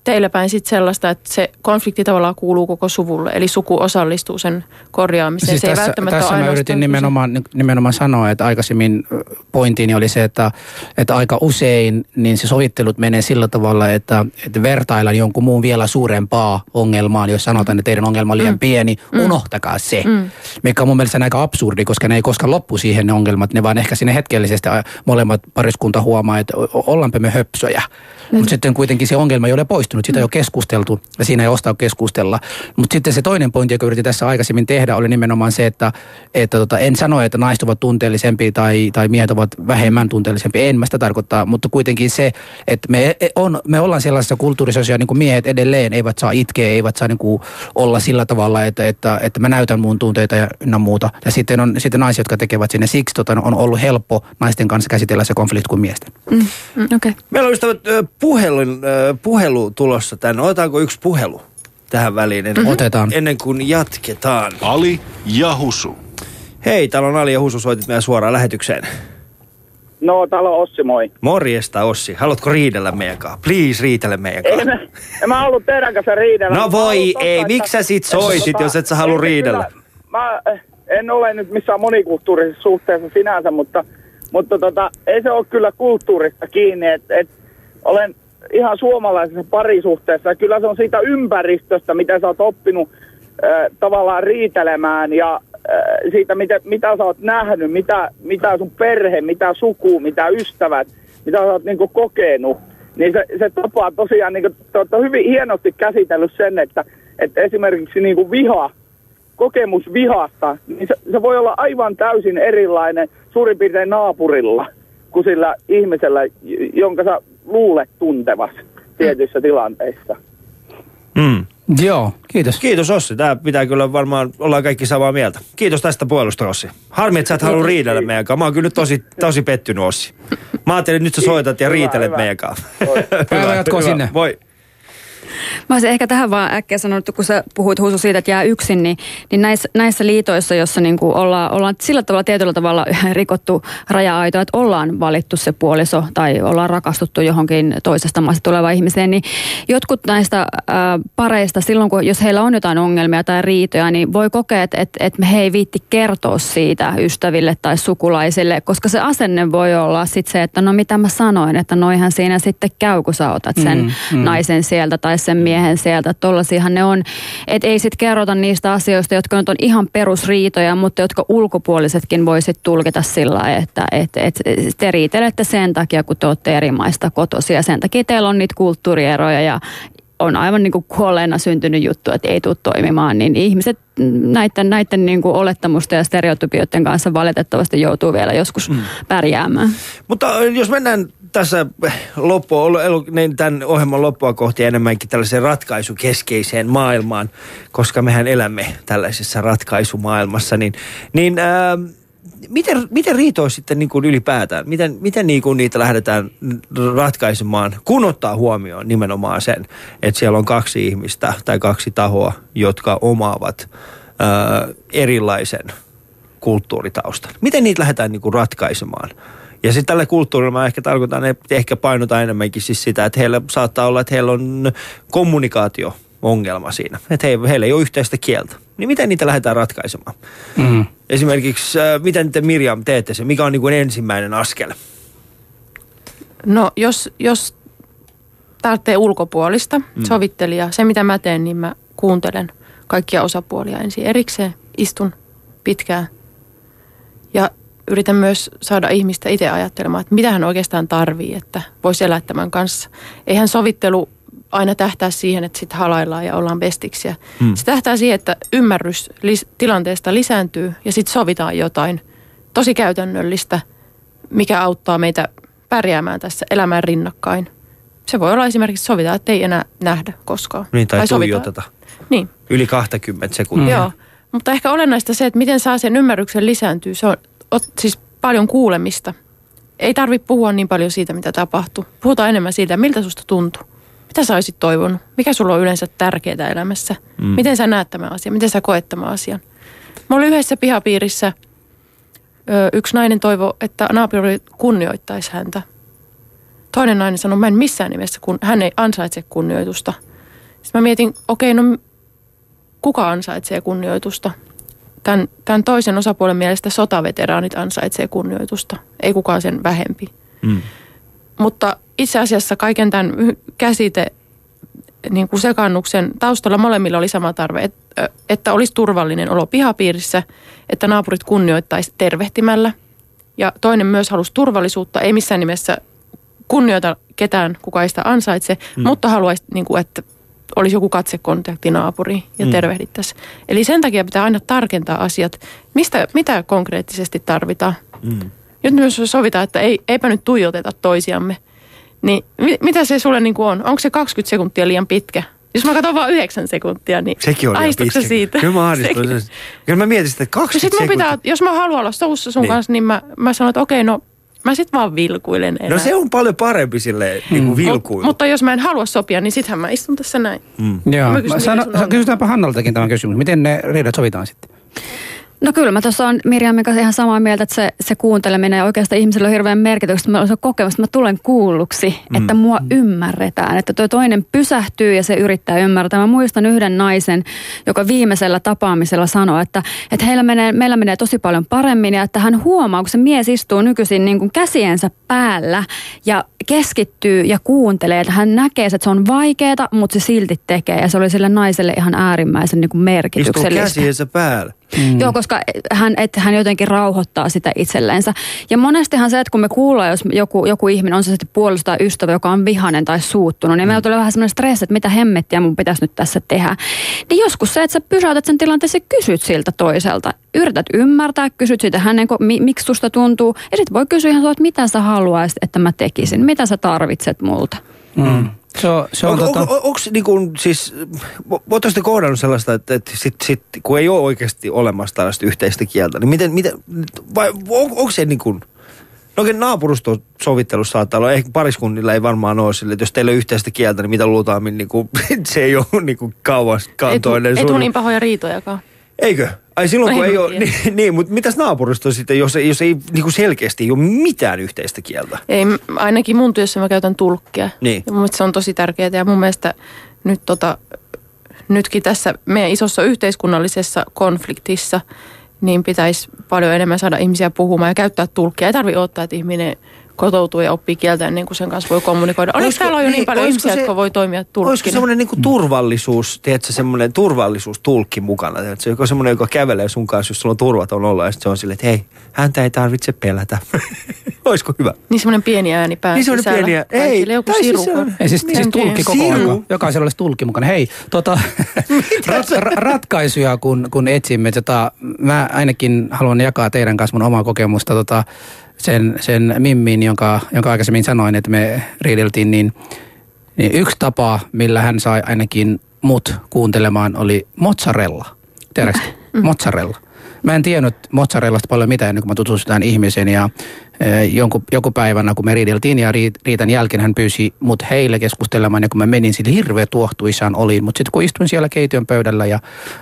Speaker 5: teillä päin sit sellaista, että se konflikti tavallaan kuuluu koko suvulle, eli suku osallistuu sen korjaamiseen.
Speaker 3: Siis
Speaker 5: se
Speaker 3: tässä,
Speaker 5: ei välttämättä
Speaker 3: tässä mä yritin nimenomaan, nimenomaan sanoa, että aikaisemmin pointtiini oli se, että, että aika usein niin se sovittelut menee sillä tavalla, että, että vertaillaan jonkun muun vielä suurempaa ongelmaa, jos sanotaan, että teidän ongelma on liian mm. pieni, mm. unohtakaa se. Mm. Mikä on mun mielestä aika absurdi, koska ne ei koskaan loppu siihen ne ongelmat, ne vaan ehkä sinne hetkellisesti molemmat pariskunta huomaa, että ollaanpa me höpsöjä. Mm. Mutta sitten kuitenkin se ongelma ei ole poistunut, sitä ei ole keskusteltu ja siinä ei ostaa keskustella. Mutta sitten se toinen pointti, joka yritin tässä aikaisemmin tehdä, oli nimenomaan se, että, että tota, en sano, että naiset ovat tunteellisempia tai, tai miehet ovat vähemmän tunteellisempia. En mä sitä tarkoittaa, mutta kuitenkin se, että me, on, me ollaan sellaisessa kulttuurissa, jossa niin miehet edelleen eivät saa itkeä, eivät saa niin kuin olla sillä tavalla, että, että, että mä näytän mun tunteita ja ynnä muuta. Ja sitten on sitten naisia, jotka tekevät sinne. Siksi tota, on ollut helppo naisten kanssa käsitellä se konflikti kuin miesten. Mm,
Speaker 4: mm, okay.
Speaker 2: Meillä on ystävät puhelun, puhelu tulossa tänne. Otetaanko yksi puhelu tähän väliin? Ennen,
Speaker 3: mm-hmm. Otetaan.
Speaker 2: Ennen kuin jatketaan.
Speaker 1: Ali ja Husu.
Speaker 2: Hei, täällä on Ali ja Husu, soitit meidän suoraan lähetykseen.
Speaker 6: No, täällä on Ossi, moi.
Speaker 2: Morjesta Ossi. Haluatko riidellä meidän kanssa? Please riitele meidän
Speaker 6: Ei,
Speaker 2: kanssa.
Speaker 6: mä, en mä ollut teidän kanssa riidellä.
Speaker 2: No voi ei, miksi sä
Speaker 6: että-
Speaker 2: sit soitit,
Speaker 6: että
Speaker 2: jos et sä halua
Speaker 6: en-
Speaker 2: riidellä?
Speaker 6: kyllä, Mä en ole nyt missään monikulttuurisessa suhteessa sinänsä, mutta, mutta tota, ei se ole kyllä kulttuurista kiinni. Et, et, olen ihan suomalaisessa parisuhteessa kyllä se on siitä ympäristöstä, mitä sä oot oppinut äh, tavallaan riitelemään ja äh, siitä, mitä, mitä sä oot nähnyt, mitä, mitä sun perhe, mitä suku, mitä ystävät, mitä sä oot niinku kokenut. Niin se, se tapa tosiaan, niinku, te olette hyvin hienosti käsitellyt sen, että, että esimerkiksi niinku viha, kokemus vihasta, niin se, se voi olla aivan täysin erilainen suurin piirtein naapurilla kuin sillä ihmisellä, jonka sä luulet tuntevas tietyissä tilanteissa.
Speaker 2: Mm.
Speaker 3: Joo, kiitos.
Speaker 2: Kiitos Ossi. Tämä pitää kyllä varmaan, ollaan kaikki samaa mieltä. Kiitos tästä puolusta Ossi. Harmi, että sä et halua riidellä meidän kanssa. Mä oon kyllä nyt tosi, tosi pettynyt Ossi. Mä ajattelin, että nyt sä soitat ja riitelet
Speaker 6: hyvä.
Speaker 2: meidän kanssa.
Speaker 3: Päivä jatkoa sinne.
Speaker 2: Voi.
Speaker 4: Mä olisin ehkä tähän vaan äkkiä sanonut, kun sä puhuit Husu siitä, että jää yksin, niin, niin näissä, näissä liitoissa, jossa niin kuin ollaan, ollaan sillä tavalla tietyllä tavalla rikottu raja-aitoa, että ollaan valittu se puoliso tai ollaan rakastuttu johonkin toisesta maasta tulevaan ihmiseen, niin jotkut näistä ää, pareista silloin, kun jos heillä on jotain ongelmia tai riitoja, niin voi kokea, että, että, että he ei viitti kertoa siitä ystäville tai sukulaisille, koska se asenne voi olla sitten se, että no mitä mä sanoin, että noihän siinä sitten käy, kun sä otat sen
Speaker 3: Mm, mm.
Speaker 4: naisen sieltä tai sen miehen sieltä. Tollasiahan ne on, että ei sitten kerrota niistä asioista, jotka nyt on ihan perusriitoja, mutta jotka ulkopuolisetkin voisit tulkita sillä että et, et, te riitelette sen takia, kun te olette eri maista kotosia. Sen takia teillä on niitä kulttuurieroja ja on aivan niin kuin kuolleena syntynyt juttu, että ei tule toimimaan, niin ihmiset näiden, näiden niin kuin olettamusten ja stereotypioiden kanssa valitettavasti joutuu vielä joskus mm. pärjäämään.
Speaker 2: Mutta jos mennään tässä loppua, niin tämän ohjelman loppua kohti enemmänkin tällaiseen ratkaisukeskeiseen maailmaan, koska mehän elämme tällaisessa ratkaisumaailmassa, niin, niin ää, miten, miten riitoa sitten niin kuin ylipäätään? Miten, miten niin kuin niitä lähdetään ratkaisemaan, kun ottaa huomioon nimenomaan sen, että siellä on kaksi ihmistä tai kaksi tahoa, jotka omaavat ää, erilaisen kulttuuritaustan. Miten niitä lähdetään niin kuin ratkaisemaan? Ja sitten tällä kulttuurilla mä ehkä tarkoitan, että ehkä painotaan enemmänkin siis sitä, että heillä saattaa olla, että heillä on kommunikaatio ongelma siinä. Että he, heillä ei ole yhteistä kieltä. Niin miten niitä lähdetään ratkaisemaan? Mm. Esimerkiksi, äh, miten te Mirjam teette se? Mikä on niin kuin ensimmäinen askel?
Speaker 5: No jos, jos tarvitsee ulkopuolista mm. sovittelija, se mitä mä teen, niin mä kuuntelen kaikkia osapuolia ensin erikseen, istun pitkään ja yritän myös saada ihmistä itse ajattelemaan, että mitä hän oikeastaan tarvii, että voisi elää tämän kanssa. Eihän sovittelu aina tähtää siihen, että sitten halaillaan ja ollaan bestiksiä. Hmm. Se tähtää siihen, että ymmärrys lis- tilanteesta lisääntyy ja sitten sovitaan jotain tosi käytännöllistä, mikä auttaa meitä pärjäämään tässä elämään rinnakkain. Se voi olla esimerkiksi sovitaan, että ei enää nähdä koskaan.
Speaker 2: Niin, tai, tai tuijoteta.
Speaker 5: Niin.
Speaker 2: Yli 20 sekuntia.
Speaker 5: Joo, mutta ehkä olennaista se, että miten saa sen ymmärryksen lisääntyä. Se on siis paljon kuulemista. Ei tarvitse puhua niin paljon siitä, mitä tapahtuu. Puhutaan enemmän siitä, miltä susta tuntuu. Mitä sä olisit toivonut? Mikä sulla on yleensä tärkeää elämässä? Mm. Miten sä näet tämän asian? Miten sä koet tämän asian? Mä olin yhdessä pihapiirissä. Ö, yksi nainen toivo, että naapuri kunnioittaisi häntä. Toinen nainen sanoi, mä en missään nimessä, kun hän ei ansaitse kunnioitusta. Sitten mä mietin, okei, okay, no kuka ansaitsee kunnioitusta? Tämän, tämän toisen osapuolen mielestä sotaveteraanit ansaitsee kunnioitusta, ei kukaan sen vähempi. Mm. Mutta itse asiassa kaiken tämän käsite niin kuin sekannuksen taustalla molemmilla oli sama tarve, että olisi turvallinen olo pihapiirissä, että naapurit kunnioittaisi tervehtimällä. Ja toinen myös halusi turvallisuutta, ei missään nimessä kunnioita ketään, kuka ei sitä ansaitse, mm. mutta haluaisi, niin kuin, että olisi joku katsekontakti naapuri ja mm. tervehdittäisi. Eli sen takia pitää aina tarkentaa asiat, mistä, mitä konkreettisesti tarvitaan. Mm. Nyt myös sovitaan, että ei, eipä nyt tuijoteta toisiamme. Niin mit, mitä se sulle niin kuin on? Onko se 20 sekuntia liian pitkä? Jos mä katson vaan 9 sekuntia, niin
Speaker 2: Sekin on pitkä.
Speaker 5: siitä?
Speaker 2: Kyllä mä ahdistun. Kyllä mä mietin sitä, että 20
Speaker 5: sit
Speaker 2: sekuntia.
Speaker 5: Pitää, jos mä haluan olla soussa sun niin. kanssa, niin mä, mä sanon, että okei, no Mä sit vaan vilkuilen enää.
Speaker 2: No se on paljon parempi silleen mm. niin vilkuilu.
Speaker 5: Mut, mutta jos mä en halua sopia, niin sittenhän mä istun tässä näin.
Speaker 3: Mm. Joo. Mä, mä sano, kysytäänpä Hannaltakin tämän kysymyksen. Miten ne riidat sovitaan sitten?
Speaker 4: No kyllä mä tuossa on Mirjamin kanssa ihan samaa mieltä, että se, se kuunteleminen ja oikeastaan ihmisellä on hirveän merkitystä. Mä olen kokemus, että mä tulen kuulluksi, mm. että mua ymmärretään. Että toi toinen pysähtyy ja se yrittää ymmärtää. Mä muistan yhden naisen, joka viimeisellä tapaamisella sanoi, että, että heillä menee, meillä menee tosi paljon paremmin ja että hän huomaa, kun se mies istuu nykyisin niin kuin käsiensä päällä ja keskittyy ja kuuntelee, että hän näkee, että se on vaikeaa, mutta se silti tekee. Ja se oli sille naiselle ihan äärimmäisen niin kuin merkityksellistä.
Speaker 2: Istuu käsiensä päällä.
Speaker 4: Mm. Joo, koska hän, että hän jotenkin rauhoittaa sitä itselleensä. Ja monestihan se, että kun me kuullaan, jos joku, joku ihminen on se sitten puolustaa ystävä, joka on vihanen tai suuttunut, niin mm. meillä tulee vähän semmoinen stressi, että mitä hemmettiä mun pitäisi nyt tässä tehdä. Niin joskus se, että sä pysäytät sen tilanteen, sä kysyt siltä toiselta. Yrität ymmärtää, kysyt siitä hänen, mi, miksi susta tuntuu. Ja sitten voi kysyä ihan että mitä sä haluaisit, että mä tekisin. Mitä sä tarvitset multa. Mm.
Speaker 2: Se on, se on, on, tota... on, on, onko niin siis, voitaisiin kohdannut sellaista, että, että sit, sit, kun ei ole oikeasti olemassa tällaista yhteistä kieltä, niin miten, miten vai on, onko se niin kuin, No oikein naapurustosovittelussa saattaa olla, ehkä pariskunnilla ei varmaan ole sille, että jos teillä on yhteistä kieltä, niin mitä luultaan, niin kuin, se ei ole niin kuin kauas kantoinen.
Speaker 5: Ei, tule niin pahoja riitojakaan.
Speaker 2: Eikö? Ai silloin kun ei, ei ole, niin, niin, mutta mitäs naapuristo sitten, jos, jos ei niin kuin selkeästi ei ole mitään yhteistä kieltä?
Speaker 5: Ei, ainakin mun työssä mä käytän tulkkia.
Speaker 2: Niin.
Speaker 5: Ja mun mielestä se on tosi tärkeää ja mun mielestä nyt tota, nytkin tässä meidän isossa yhteiskunnallisessa konfliktissa, niin pitäisi paljon enemmän saada ihmisiä puhumaan ja käyttää tulkkia. Ei tarvitse odottaa, että ihminen kotoutuu ja oppii kieltä ennen kuin sen kanssa voi kommunikoida.
Speaker 2: Olisiko-
Speaker 5: täällä on jo niin
Speaker 2: niin,
Speaker 5: paljon
Speaker 2: olisiko
Speaker 5: ihmisiä,
Speaker 2: se-
Speaker 5: jotka voi toimia
Speaker 2: Olisiko
Speaker 5: tulkkina.
Speaker 2: semmoinen niinku turvallisuus, tiedätkö, semmoinen turvallisuustulkki mukana, tiedätkö, joku semmoinen, joka kävelee sun kanssa, jos sulla on turvaton olla, ja sitten se on silleen, että hei, häntä ei tarvitse pelätä. Olisiko hyvä?
Speaker 5: Niin semmoinen pieni ääni pään
Speaker 2: Niin semmoinen pieni ääni. Ei,
Speaker 5: joku
Speaker 2: tai siis
Speaker 5: siru.
Speaker 2: se on-
Speaker 3: Ei siis, siis tulkki koko ajan. Jokaisella olisi tulkki mukana. Hei, tota, rat, ra- ratkaisuja kun, kun etsimme, tota, mä ainakin haluan jakaa teidän kanssa mun omaa kokemusta tota, sen, sen Mimmiin, jonka, jonka aikaisemmin sanoin, että me riideltiin, niin, niin yksi tapa, millä hän sai ainakin mut kuuntelemaan, oli mozzarella. Tiedätkö? Mozzarella. Mä en tiennyt mozzarellasta paljon mitään ennen kuin mä tutustuin tähän ihmiseen ja e, jonkun, joku päivänä kun me riideltiin ja riit, riitan jälkeen hän pyysi mut heille keskustelemaan ja kun mä menin sille hirveä tuohtuisaan olin, mutta sitten kun istuin siellä keittiön pöydällä ja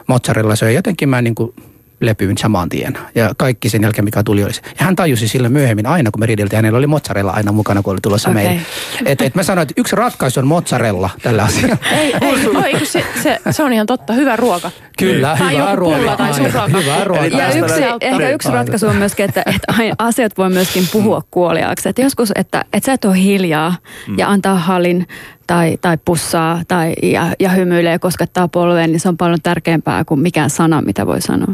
Speaker 3: mozzarella söi jotenkin mä niin kuin lepyin saman tien. Ja kaikki sen jälkeen, mikä tuli, olisi. Ja hän tajusi sille myöhemmin, aina kun me riideltiin, hänellä oli mozzarella aina mukana, kun oli tulossa
Speaker 4: Okei.
Speaker 3: meille. Et, et mä sanoin, että yksi ratkaisu on mozzarella tällä asialla.
Speaker 5: Ei, ei, no, eikö se, se, se on ihan totta. Hyvä ruoka.
Speaker 3: Kyllä,
Speaker 5: Tai
Speaker 3: hyvää
Speaker 5: joku pulla
Speaker 3: ruokaa.
Speaker 5: tai suklaakakku.
Speaker 3: Hyvää
Speaker 2: Eli
Speaker 3: ruokaa.
Speaker 4: Ja yksi, ehkä yksi ratkaisu on myöskin, että, että aina asiat voi myöskin puhua kuoliaaksi. Että joskus, että, että sä et ole hiljaa ja antaa halin tai, tai pussaa tai, ja, ja hymyilee ja koskettaa polveen, niin se on paljon tärkeämpää kuin mikään sana, mitä voi sanoa.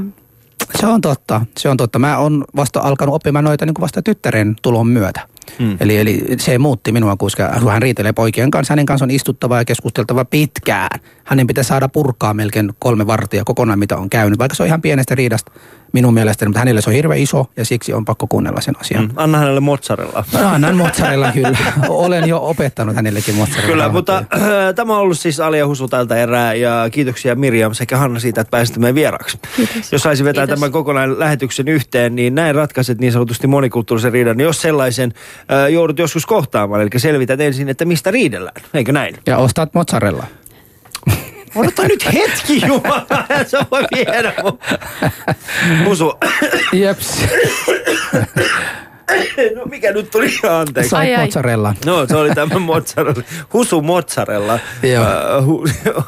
Speaker 3: Se on totta, se on totta. Mä oon vasta alkanut oppimaan noita niin kuin vasta tyttären tulon myötä. Mm. Eli, eli se muutti minua, koska hän riitelee poikien kanssa. Hänen kanssa on istuttava ja keskusteltava pitkään. Hänen pitää saada purkaa melkein kolme vartia kokonaan, mitä on käynyt. Vaikka se on ihan pienestä riidasta minun mielestäni, mutta hänelle se on hirveän iso ja siksi on pakko kuunnella sen asian.
Speaker 2: Mm. Anna hänelle mozzarella.
Speaker 3: Mm. Annan mozzarella kyllä. Olen jo opettanut hänellekin mozzarella.
Speaker 2: Kyllä, mutta äh, tämä on ollut siis Alia Husu tältä erää ja kiitoksia Mirjam sekä Hanna siitä, että pääsitte meidän vieraaksi.
Speaker 5: Kiitos.
Speaker 2: Jos saisi vetää
Speaker 5: Kiitos.
Speaker 2: tämän kokonaan lähetyksen yhteen, niin näin ratkaiset niin sanotusti monikulttuurisen riidan. Jos sellaisen äh, joudut joskus kohtaamaan, eli selvität ensin, että mistä riidellään, eikö näin?
Speaker 3: Ja ostat mozzarella.
Speaker 2: Odota nyt hetki, Jumala, se voi viedä mun. Husu,
Speaker 3: Jeps.
Speaker 2: no mikä nyt tuli anteeksi?
Speaker 3: Sait
Speaker 5: Ai, ai.
Speaker 3: mozzarella.
Speaker 2: No, se oli tämä mozzarella. Husu mozzarella.
Speaker 3: Joo.
Speaker 2: Uh, hu,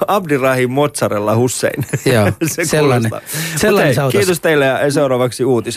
Speaker 2: Abdirahim mozzarella Hussein.
Speaker 3: Joo,
Speaker 2: se
Speaker 3: sellainen-
Speaker 2: kuulostaa.
Speaker 3: sellainen
Speaker 2: Mut hei. Kiitos teille ja seuraavaksi uutiset.